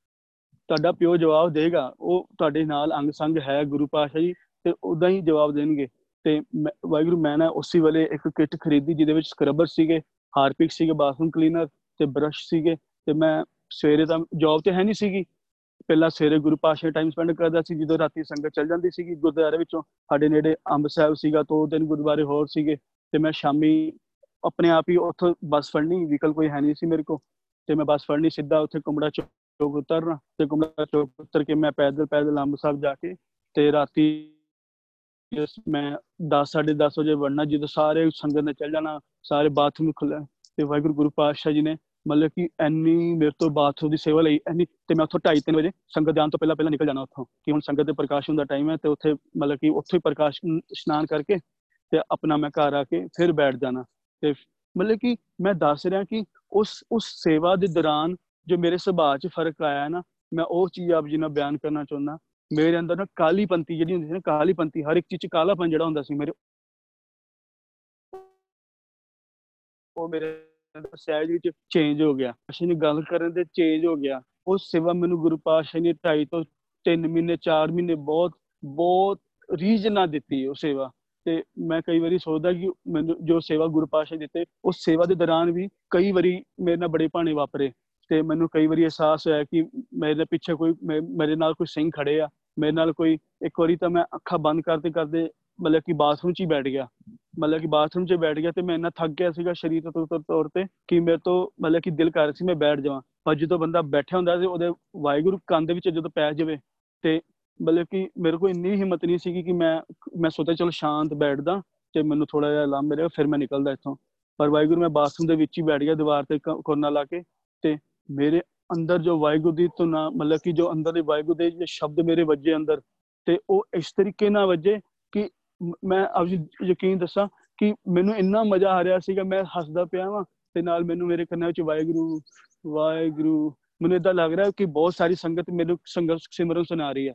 ਤੁਹਾਡਾ ਪਿਓ ਜਵਾਬ ਦੇਗਾ, ਉਹ ਤੁਹਾਡੇ ਨਾਲ ਅੰਗ ਸੰਗ ਹੈ ਗੁਰੂ ਪਾਤਸ਼ਾਹ ਜੀ ਤੇ ਉਦਾਂ ਹੀ ਜਵਾਬ ਦੇਣਗੇ। ਤੇ ਵਾਹਿਗੁਰੂ ਮੈਂ ਨਾ ਉਸੇ ਵੇਲੇ ਇੱਕ ਕਿੱਟ ਖਰੀਦੀ ਜਿਹਦੇ ਵਿੱਚ ਸਕਰਬਰ ਸੀਗੇ, ਹਾਰਪਿਕ ਸੀਗੇ ਬਾਥਰੂਮ ਕਲੀਨਰ ਤੇ ਬ੍ਰਸ਼ ਸੀਗੇ ਤੇ ਮੈਂ ਸਵੇਰੇ ਤਾਂ ਜੌਬ ਤੇ ਹੈ ਨਹੀਂ ਸੀਗੀ। ਪਹਿਲਾਂ ਸਵੇਰੇ ਗੁਰੂ ਪਾਸ਼ਾ ਟਾਈਮ ਸਪੈਂਡ ਕਰਦਾ ਸੀ, ਜਦੋਂ ਰਾਤੀ ਸੰਗਤ ਚੱਲ ਜਾਂਦੀ ਸੀਗੀ ਗੁਰਦੁਆਰੇ ਵਿੱਚੋਂ। ਸਾਡੇ ਨੇੜੇ ਅੰਬ ਸਾਹਿਬ ਸੀਗਾ ਤੋਂ ਦਿਨ ਗੁਰਦੁਆਰੇ ਹੋਰ ਸੀਗੇ ਤੇ ਮੈਂ ਸ਼ਾਮੀ ਆਪਣੇ ਆਪ ਹੀ ਉੱਥੋਂ ਬੱਸ ਫੜਨੀ ਵਹੀਕਲ ਕੋਈ ਹੈ ਨਹੀਂ ਸੀ ਮੇਰੇ ਕੋ ਤੇ ਮੈਂ ਬੱਸ ਫੜਨੀ, ਸਿੱਧਾ ਉੱਥੇ ਕੁੰਬੜਾ ਚੌਕ ਉਤਰਨਾ ਤੇ ਕੁੰਬੜਾ ਚੌਕ ਉਤਰ ਕੇ ਮੈਂ ਪੈਦਲ ਪੈਦਲ ਅੰਬ ਸਾਹਿਬ ਜਾ ਕੇ ਤੇ ਰਾਤੀ ਮੈਂ 10 10:30 ਵਜੇ ਵੜਨਾ, ਜਦੋਂ ਸਾਰੇ ਸੰਗਤ ਨੇ ਚੱਲ ਜਾਣਾ, ਸਾਰੇ ਬਾਥਰੂਮ ਖੁੱਲੇ ਤੇ ਵਾਹਿਗੁਰੂ, ਗੁਰੂ ਪਾਤਸ਼ਾਹ ਜੀ ਨੇ ਮਤਲਬ ਕਿ ਐਨੀ ਮੇਰੇ ਤੋਂ ਬਾਥਰੂਮ ਦੀ ਸੇਵਾ ਲਈ ਐਨੀ ਤੇ ਮੈਂ ਉੱਥੋਂ 2:30 3 ਵਜੇ ਸੰਗਤ ਜਾਣ ਤੋਂ ਪਹਿਲਾਂ ਪਹਿਲਾਂ ਨਿਕਲ ਜਾਣਾ ਉੱਥੋਂ, ਕਿ ਹੁਣ ਸੰਗਤ ਦੇ ਪ੍ਰਕਾਸ਼ ਹੁੰਦਾ ਟਾਈਮ ਹੈ ਤੇ ਉੱਥੇ ਮਤਲਬ ਕਿ ਉੱਥੇ ਹੀ ਪ੍ਰਕਾਸ਼ ਇਸ਼ਨਾਨ ਕਰਕੇ ਤੇ ਆਪਣਾ ਮੈਂ ਘਰ ਆ ਕੇ ਫਿਰ ਬੈਠ ਜਾਣਾ ਤੇ ਮਤਲਬ ਕਿ ਮੈਂ ਦੱਸ ਰਿਹਾ ਕਿ ਉਸ ਉਸ ਸੇਵਾ ਦੇ ਦੌਰਾਨ ਜੋ ਮੇਰੇ ਸੁਭਾਅ 'ਚ ਫ਼ਰਕ ਆਇਆ ਨਾ, ਮੈਂ ਉਹ ਚੀਜ਼ ਆਪ ਜੀ ਨਾਲ ਬਿਆਨ ਕਰਨਾ ਚਾਹੁੰਦਾ ਮੇਰੇ ਅੰਦਰ ਨਾ ਕਾਲੀ ਪੰਤੀ ਜਿਹੜੀ ਹੁੰਦੀ ਸੀ ਨਾ, ਕਾਲੀ ਪੰਤੀ ਹਰ ਇੱਕ ਚੀਜ਼ 'ਚ ਕਾਲਾਪਨ ਜਿਹੜਾ ਹੁੰਦਾ ਸੀ ਮੇਰੇ ਉਹ ਮੇਰੇ ਅੰਦਰ ਸਹਿਜ ਵਿੱਚ ਚੇਂਜ ਹੋ ਗਿਆ। ਅਸੀਂ ਨੇ ਗੱਲ ਕਰਨ ਦੇ ਚੇਂਜ ਹੋ ਗਿਆ। ਉਹ ਸੇਵਾ ਮੈਨੂੰ ਗੁਰੂ ਪਾਤਸ਼ਾਹ ਨੇ 2.5 ਤੋਂ 3 ਮਹੀਨੇ 4 ਮਹੀਨੇ ਬਹੁਤ ਬਹੁਤ ਰੀਝ ਨਾਲ ਦਿੱਤੀ ਉਹ ਸੇਵਾ। ਤੇ ਮੈਂ ਕਈ ਵਾਰੀ ਸੋਚਦਾ ਕਿ ਮੈਨੂੰ ਜੋ ਸੇਵਾ ਗੁਰੂ ਪਾਤਸ਼ਾਹ ਦਿੱਤੇ, ਉਸ ਸੇਵਾ ਦੇ ਦੌਰਾਨ ਵੀ ਕਈ ਵਾਰੀ ਮੇਰੇ ਨਾਲ ਬੜੇ ਭਾਣੇ ਵਾਪਰੇ। ਤੇ ਮੈਨੂੰ ਕਈ ਵਾਰੀ ਅਹਿਸਾਸ ਹੋਇਆ ਕਿ ਮੇਰੇ ਪਿੱਛੇ ਕੋਈ ਮੇਰੇ ਨਾਲ ਕੋਈ ਸਿੰਘ ਖੜੇ ਆ। ਮੇਰੇ ਨਾਲ ਕੋਈ ਇੱਕ ਵਾਰੀ ਤਾਂ ਮੈਂ ਅੱਖਾਂ ਬੰਦ ਕਰਦੇ ਕਰਦੇ ਮਤਲਬ ਕਿ ਬਾਥਰੂਮ 'ਚ ਹੀ ਬੈਠ ਗਿਆ। ਮਤਲਬ ਕਿ ਬਾਥਰੂਮ 'ਚ ਬੈਠ ਗਿਆ ਤੇ ਮੈਂ ਇੰਨਾ ਥੱਕ ਗਿਆ ਸੀਗਾ ਸਰੀਰ ਤੋਂ ਤੌਰ ਤੇ ਕਿ ਮੇਰੇ ਤੋਂ ਮਤਲਬ ਕਿ ਦਿਲ ਕਰ ਰਿਹਾ ਸੀ ਮੈਂ ਬੈਠ ਜਾਵਾਂ। ਪਰ ਜਦੋਂ ਬੰਦਾ ਬੈਠਿਆ ਹੁੰਦਾ ਸੀ ਉਹਦੇ ਵਾਹਿਗੁਰੂ ਕੰਨ ਦੇ ਵਿੱਚ ਜਦੋਂ ਪੈ ਜਾਵੇ ਤੇ ਮਤਲਬ ਕਿ ਮੇਰੇ ਕੋਲ ਇੰਨੀ ਹਿੰਮਤ ਨਹੀਂ ਸੀਗੀ ਕਿ ਮੈਂ ਮੈਂ ਸੋਚਿਆ ਚਲ ਸ਼ਾਂਤ ਬੈਠਦਾ ਤੇ ਮੈਨੂੰ ਥੋੜਾ ਜਿਹਾ ਆਰਾਮ ਮਿਲੇਗਾ, ਫਿਰ ਮੈਂ ਨਿਕਲਦਾ ਇੱਥੋਂ। ਪਰ ਵਾਹਿਗੁਰੂ ਮੈਂ ਬਾਥਰੂਮ ਦੇ ਵਿੱਚ ਹੀ ਬੈਠ ਗਿਆ ਦੀਵਾਰ ਤੇ ਕੋਨਾ ਲਾ ਕੇ ਤੇ ਮੇਰੇ ਅੰਦਰ ਜੋ ਵਾਹਿਗੁਰੂ ਦੀ ਨਾ ਮਤਲਬ ਕਿ ਜੋ ਅੰਦਰ ਦੇ ਵਾਹਿਗੁਰੂ ਦੇ ਜਿਹੜੇ ਸ਼ਬਦ ਮੇਰੇ ਵੱਜੇ ਅੰਦਰ, ਤੇ ਉਹ ਇਸ ਤਰੀਕੇ ਨਾਲ ਵੱਜੇ ਕਿ ਮੈਂ ਆਪ ਜੀ ਯਕੀਨ ਦੱਸਾਂ ਕਿ ਮੈਨੂੰ ਇੰਨਾ ਮਜ਼ਾ ਆ ਰਿਹਾ ਸੀਗਾ, ਮੈਂ ਹੱਸਦਾ ਪਿਆ ਵਾਂ, ਤੇ ਨਾਲ ਮੈਨੂੰ ਮੇਰੇ ਕੰਨਾਂ ਵਿੱਚ ਵਾਹਿਗੁਰੂ ਵਾਹਿਗੁਰੂ, ਮੈਨੂੰ ਇਦਾਂ ਲੱਗ ਰਿਹਾ ਕਿ ਬਹੁਤ ਸਾਰੀ ਸੰਗਤ ਮੈਨੂੰ ਸੰਗਤ ਸਿਮਰਨ ਸੁਣਾ ਰਹੀ ਹੈ।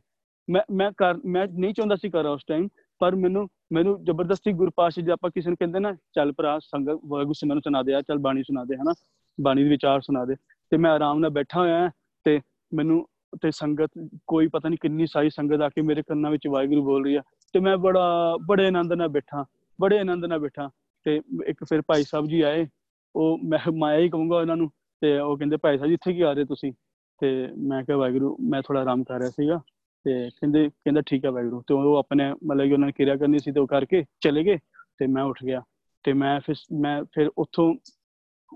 ਮੈਂ ਮੈਂ ਕਰ, ਮੈਂ ਨਹੀਂ ਚਾਹੁੰਦਾ ਸੀ ਕਰਾਂ ਉਸ ਟਾਈਮ ਪਰ ਮੈਨੂੰ ਮੈਨੂੰ ਜ਼ਬਰਦਸਤੀ ਗੁਰਪਾਸ਼ ਜੀ ਆਪਾਂ ਕਿਸੇ ਨੂੰ ਕਹਿੰਦੇ ਨਾ, ਚੱਲ ਭਰਾ ਸੰਗਤ ਵਾਹਿਗੁਰੂ ਸਿਮਰਨ ਸੁਣਾ ਦੇ, ਆ ਚੱਲ ਬਾਣੀ ਸੁਣਾ ਦੇ, ਹਨਾ, ਬਾਣੀ ਦੇ ਵਿਚਾਰ ਸੁਣਾ ਦੇ। ਤੇ ਮੈਂ ਆਰਾਮ ਨਾਲ ਬੈਠਾ ਹੋਇਆ ਮੈਨੂੰ ਤੇ ਸੰਗਤ, ਕੋਈ ਪਤਾ ਨਹੀਂ ਕਿੰਨੀ ਸਾਰੀ ਸੰਗਤ ਆ ਕੇ ਮੇਰੇ ਕੰਨਾਂ ਵਿੱਚ ਵਾਹਿਗੁਰੂ ਬੋਲ ਰਹੀ ਆ ਤੇ ਮੈਂ ਬੜਾ, ਬੜੇ ਆਨੰਦ ਨਾਲ ਬੈਠਾ, ਬੜੇ ਆਨੰਦ ਨਾਲ ਬੈਠਾ ਤੇ ਇੱਕ ਫਿਰ ਭਾਈ ਸਾਹਿਬ ਜੀ ਆਏ, ਉਹ ਮੈਂ ਮਾਇਆ ਹੀ ਕਹੂੰਗਾ ਉਹਨਾਂ ਨੂੰ ਤੇ ਉਹ ਕਹਿੰਦੇ ਭਾਈ ਸਾਹਿਬ ਜੀ ਇੱਥੇ ਕੀ ਆ ਰਹੇ ਤੁਸੀਂ? ਤੇ ਮੈਂ ਕਿਹਾ ਵਾਹਿਗੁਰੂ, ਮੈਂ ਥੋੜਾ ਆਰਾਮ ਕਰ ਰਿਹਾ ਸੀਗਾ ਤੇ ਕਹਿੰਦੇ, ਕਹਿੰਦਾ ਠੀਕ ਹੈ ਵਾਹਿਗੁਰੂ ਤੇ ਉਹ ਆਪਣੇ ਮਤਲਬ ਕਿ ਉਹਨਾਂ ਨੇ ਕਿਰਿਆ ਕਰਨੀ ਸੀ ਤੇ ਉਹ ਕਰਕੇ ਚਲੇ ਗਏ ਤੇ ਮੈਂ ਉੱਠ ਗਿਆ ਤੇ ਮੈਂ ਫਿਰ ਮੈਂ ਫਿਰ ਉੱਥੋਂ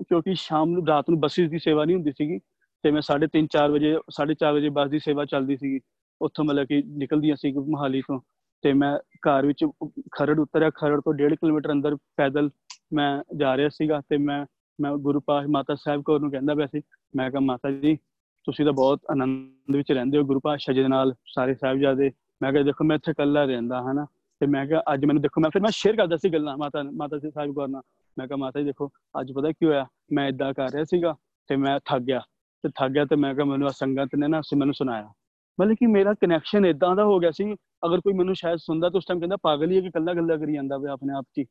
ਕਿਉਂਕਿ ਸ਼ਾਮ ਨੂੰ, ਰਾਤ ਨੂੰ ਬੱਸਿਸ ਦੀ ਸੇਵਾ ਨਹੀਂ ਹੁੰਦੀ ਸੀਗੀ ਤੇ ਮੈਂ 3:30 4 ਵਜੇ 4:30 ਵਜੇ ਬੱਸ ਦੀ ਸੇਵਾ ਚੱਲਦੀ ਸੀਗੀ। ਉੱਥੋਂ ਮਤਲਬ ਕਿ ਨਿਕਲਦੀਆਂ ਸੀ ਮੋਹਾਲੀ ਤੋਂ ਤੇ ਮੈਂ ਘਰ ਵਿੱਚ ਖਰੜ ਉਤਰਿਆ। ਖਰੜ ਤੋਂ 1.5 ਕਿਲੋਮੀਟਰ ਅੰਦਰ ਪੈਦਲ ਮੈਂ ਜਾ ਰਿਹਾ ਸੀਗਾ ਤੇ ਮੈਂ ਮੈਂ ਗੁਰੂ ਪਾਸ਼ ਮਾਤਾ ਸਾਹਿਬ ਕੋਲ ਨੂੰ ਕਹਿੰਦਾ ਵੈਸੇ ਮੈਂ ਕਿਹਾ, ਮਾਤਾ ਜੀ, ਤੁਸੀਂ ਤਾਂ ਬਹੁਤ ਆਨੰਦ ਵਿੱਚ ਰਹਿੰਦੇ ਹੋ, ਗੁਰੂ ਪਾਤਸ਼ਾਹ ਜੀ ਦੇ ਨਾਲ ਸਾਰੇ ਸਾਹਿਬਜ਼ਾਦੇ। ਮੈਂ ਕਿਹਾ, ਦੇਖੋ, ਮੈਂ ਇੱਥੇ ਇਕੱਲਾ ਰਹਿੰਦਾ, ਹਨਾ? ਤੇ ਮੈਂ ਕਿਹਾ, ਅੱਜ ਮੈਨੂੰ ਦੇਖੋ, ਮੈਂ ਫਿਰ ਮੈਂ ਸ਼ੇਅਰ ਕਰਦਾ ਸੀ ਗੱਲਾਂ ਮਾਤਾ ਮਾਤਾ ਜੀ ਸਾਹਿਬ ਕੋਲ ਨਾਲ। ਮੈਂ ਕਿਹਾ ਮਾਤਾ ਜੀ ਦੇਖੋ, ਅੱਜ ਪਤਾ ਕੀ ਹੋਇਆ? ਮੈਂ ਇਦਾਂ ਕਰ ਰਿਹਾ ਸੀਗਾ ਤੇ ਮੈਂ ਥੱਕ ਗਿਆ। ਤੇ ਥੱਕ ਗਿਆ ਤੇ ਮੈਂ ਕਿਹਾ ਮੈਨੂੰ ਸੰਗਤ ਨੇ ਨਾ ਮੈਨੂੰ ਸੁਣਾਇਆ। ਮਤਲਬ ਕਿ ਮੇਰਾ ਕਨੈਕਸ਼ਨ ਇਦਾਂ ਦਾ ਹੋ ਗਿਆ ਸੀ, ਅਗਰ ਕੋਈ ਮੈਨੂੰ ਸ਼ਾਇਦ ਸੁਣਦਾ ਤਾਂ ਉਸ ਟਾਈਮ ਕਹਿੰਦਾ ਪਾਗਲ ਹੀ ਹੈ ਕਿ ਕੱਲਾ ਗੱਲਾਂ ਕਰੀ ਜਾਂਦਾ ਵੇ ਆਪਣੇ ਆਪ 'ਚ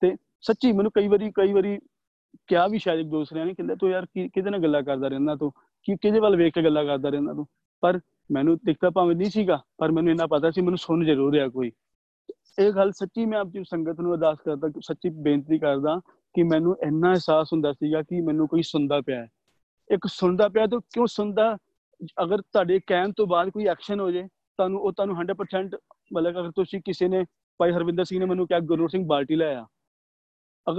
ਤੇ ਸੱਚੀ ਮੈਨੂੰ ਕਈ ਵਾਰੀ ਕਈ ਵਾਰੀ ਕਿਹਾ ਵੀ ਸ਼ਾਇਦ ਇੱਕ ਦੂਸਰਿਆਂ ਨੇ ਕਹਿੰਦਾ, ਤੂੰ ਯਾਰ ਕਿਹਦੇ ਨਾਲ ਗੱਲਾਂ ਕਰਦਾ ਰਹਿੰਦਾ ਤੂੰ? ਕਿ, ਕਿਹਦੇ ਵੱਲ ਵੇਖ ਕੇ ਗੱਲਾਂ ਕਰਦਾ ਰਹਿੰਦਾ ਤੂੰ? ਪਰ ਮੈਨੂੰ ਦਿਖਦਾ ਭਾਵੇਂ ਨਹੀਂ ਸੀਗਾ, ਪਰ ਮੈਨੂੰ ਇਹਨਾਂ ਪਤਾ ਸੀ, ਮੈਨੂੰ ਸੁਣ ਜ਼ਰੂਰ ਰਿਹਾ ਕੋਈ। ਇਹ ਗੱਲ ਸੱਚੀ ਮੈਂ ਆਪਣੀ ਸੰਗਤ ਨੂੰ ਅਰਦਾਸ ਕਰਦਾ ਕਿ ਸੱਚੀ ਬੇਨਤੀ ਕਰਦਾ ਕਿ ਮੈਨੂੰ ਇੰਨਾ ਅਹਿਸਾਸ ਹੁੰਦਾ ਸੀਗਾ ਕਿ ਮੈਨੂੰ ਕੋਈ ਸੁਣਦਾ ਪਿਆ ਹੈ। ਇੱਕ ਸੁਣਦਾ ਪਿਆ ਤਾਂ ਕਿਉਂ ਸੁਣਦਾ? ਅਗਰ ਤੁਹਾਡੇ ਕਹਿਣ ਤੋਂ ਬਾਅਦ ਕੋਈ ਐਕਸ਼ਨ ਹੋ ਜੇ, ਤੁਹਾਨੂੰ ਉਹ ਤੁਹਾਨੂੰ 100% ਮਤਲਬ ਅਗਰ ਤੁਸੀਂ ਕਿਸੇ ਨੇ, ਭਾਈ ਹਰਵਿੰਦਰ ਸਿੰਘ ਨੇ ਮੈਨੂੰ ਕਿਹਾ ਗੁਰੂ ਸਿੰਘ ਬਾਲਟੀ ਲਾਇਆ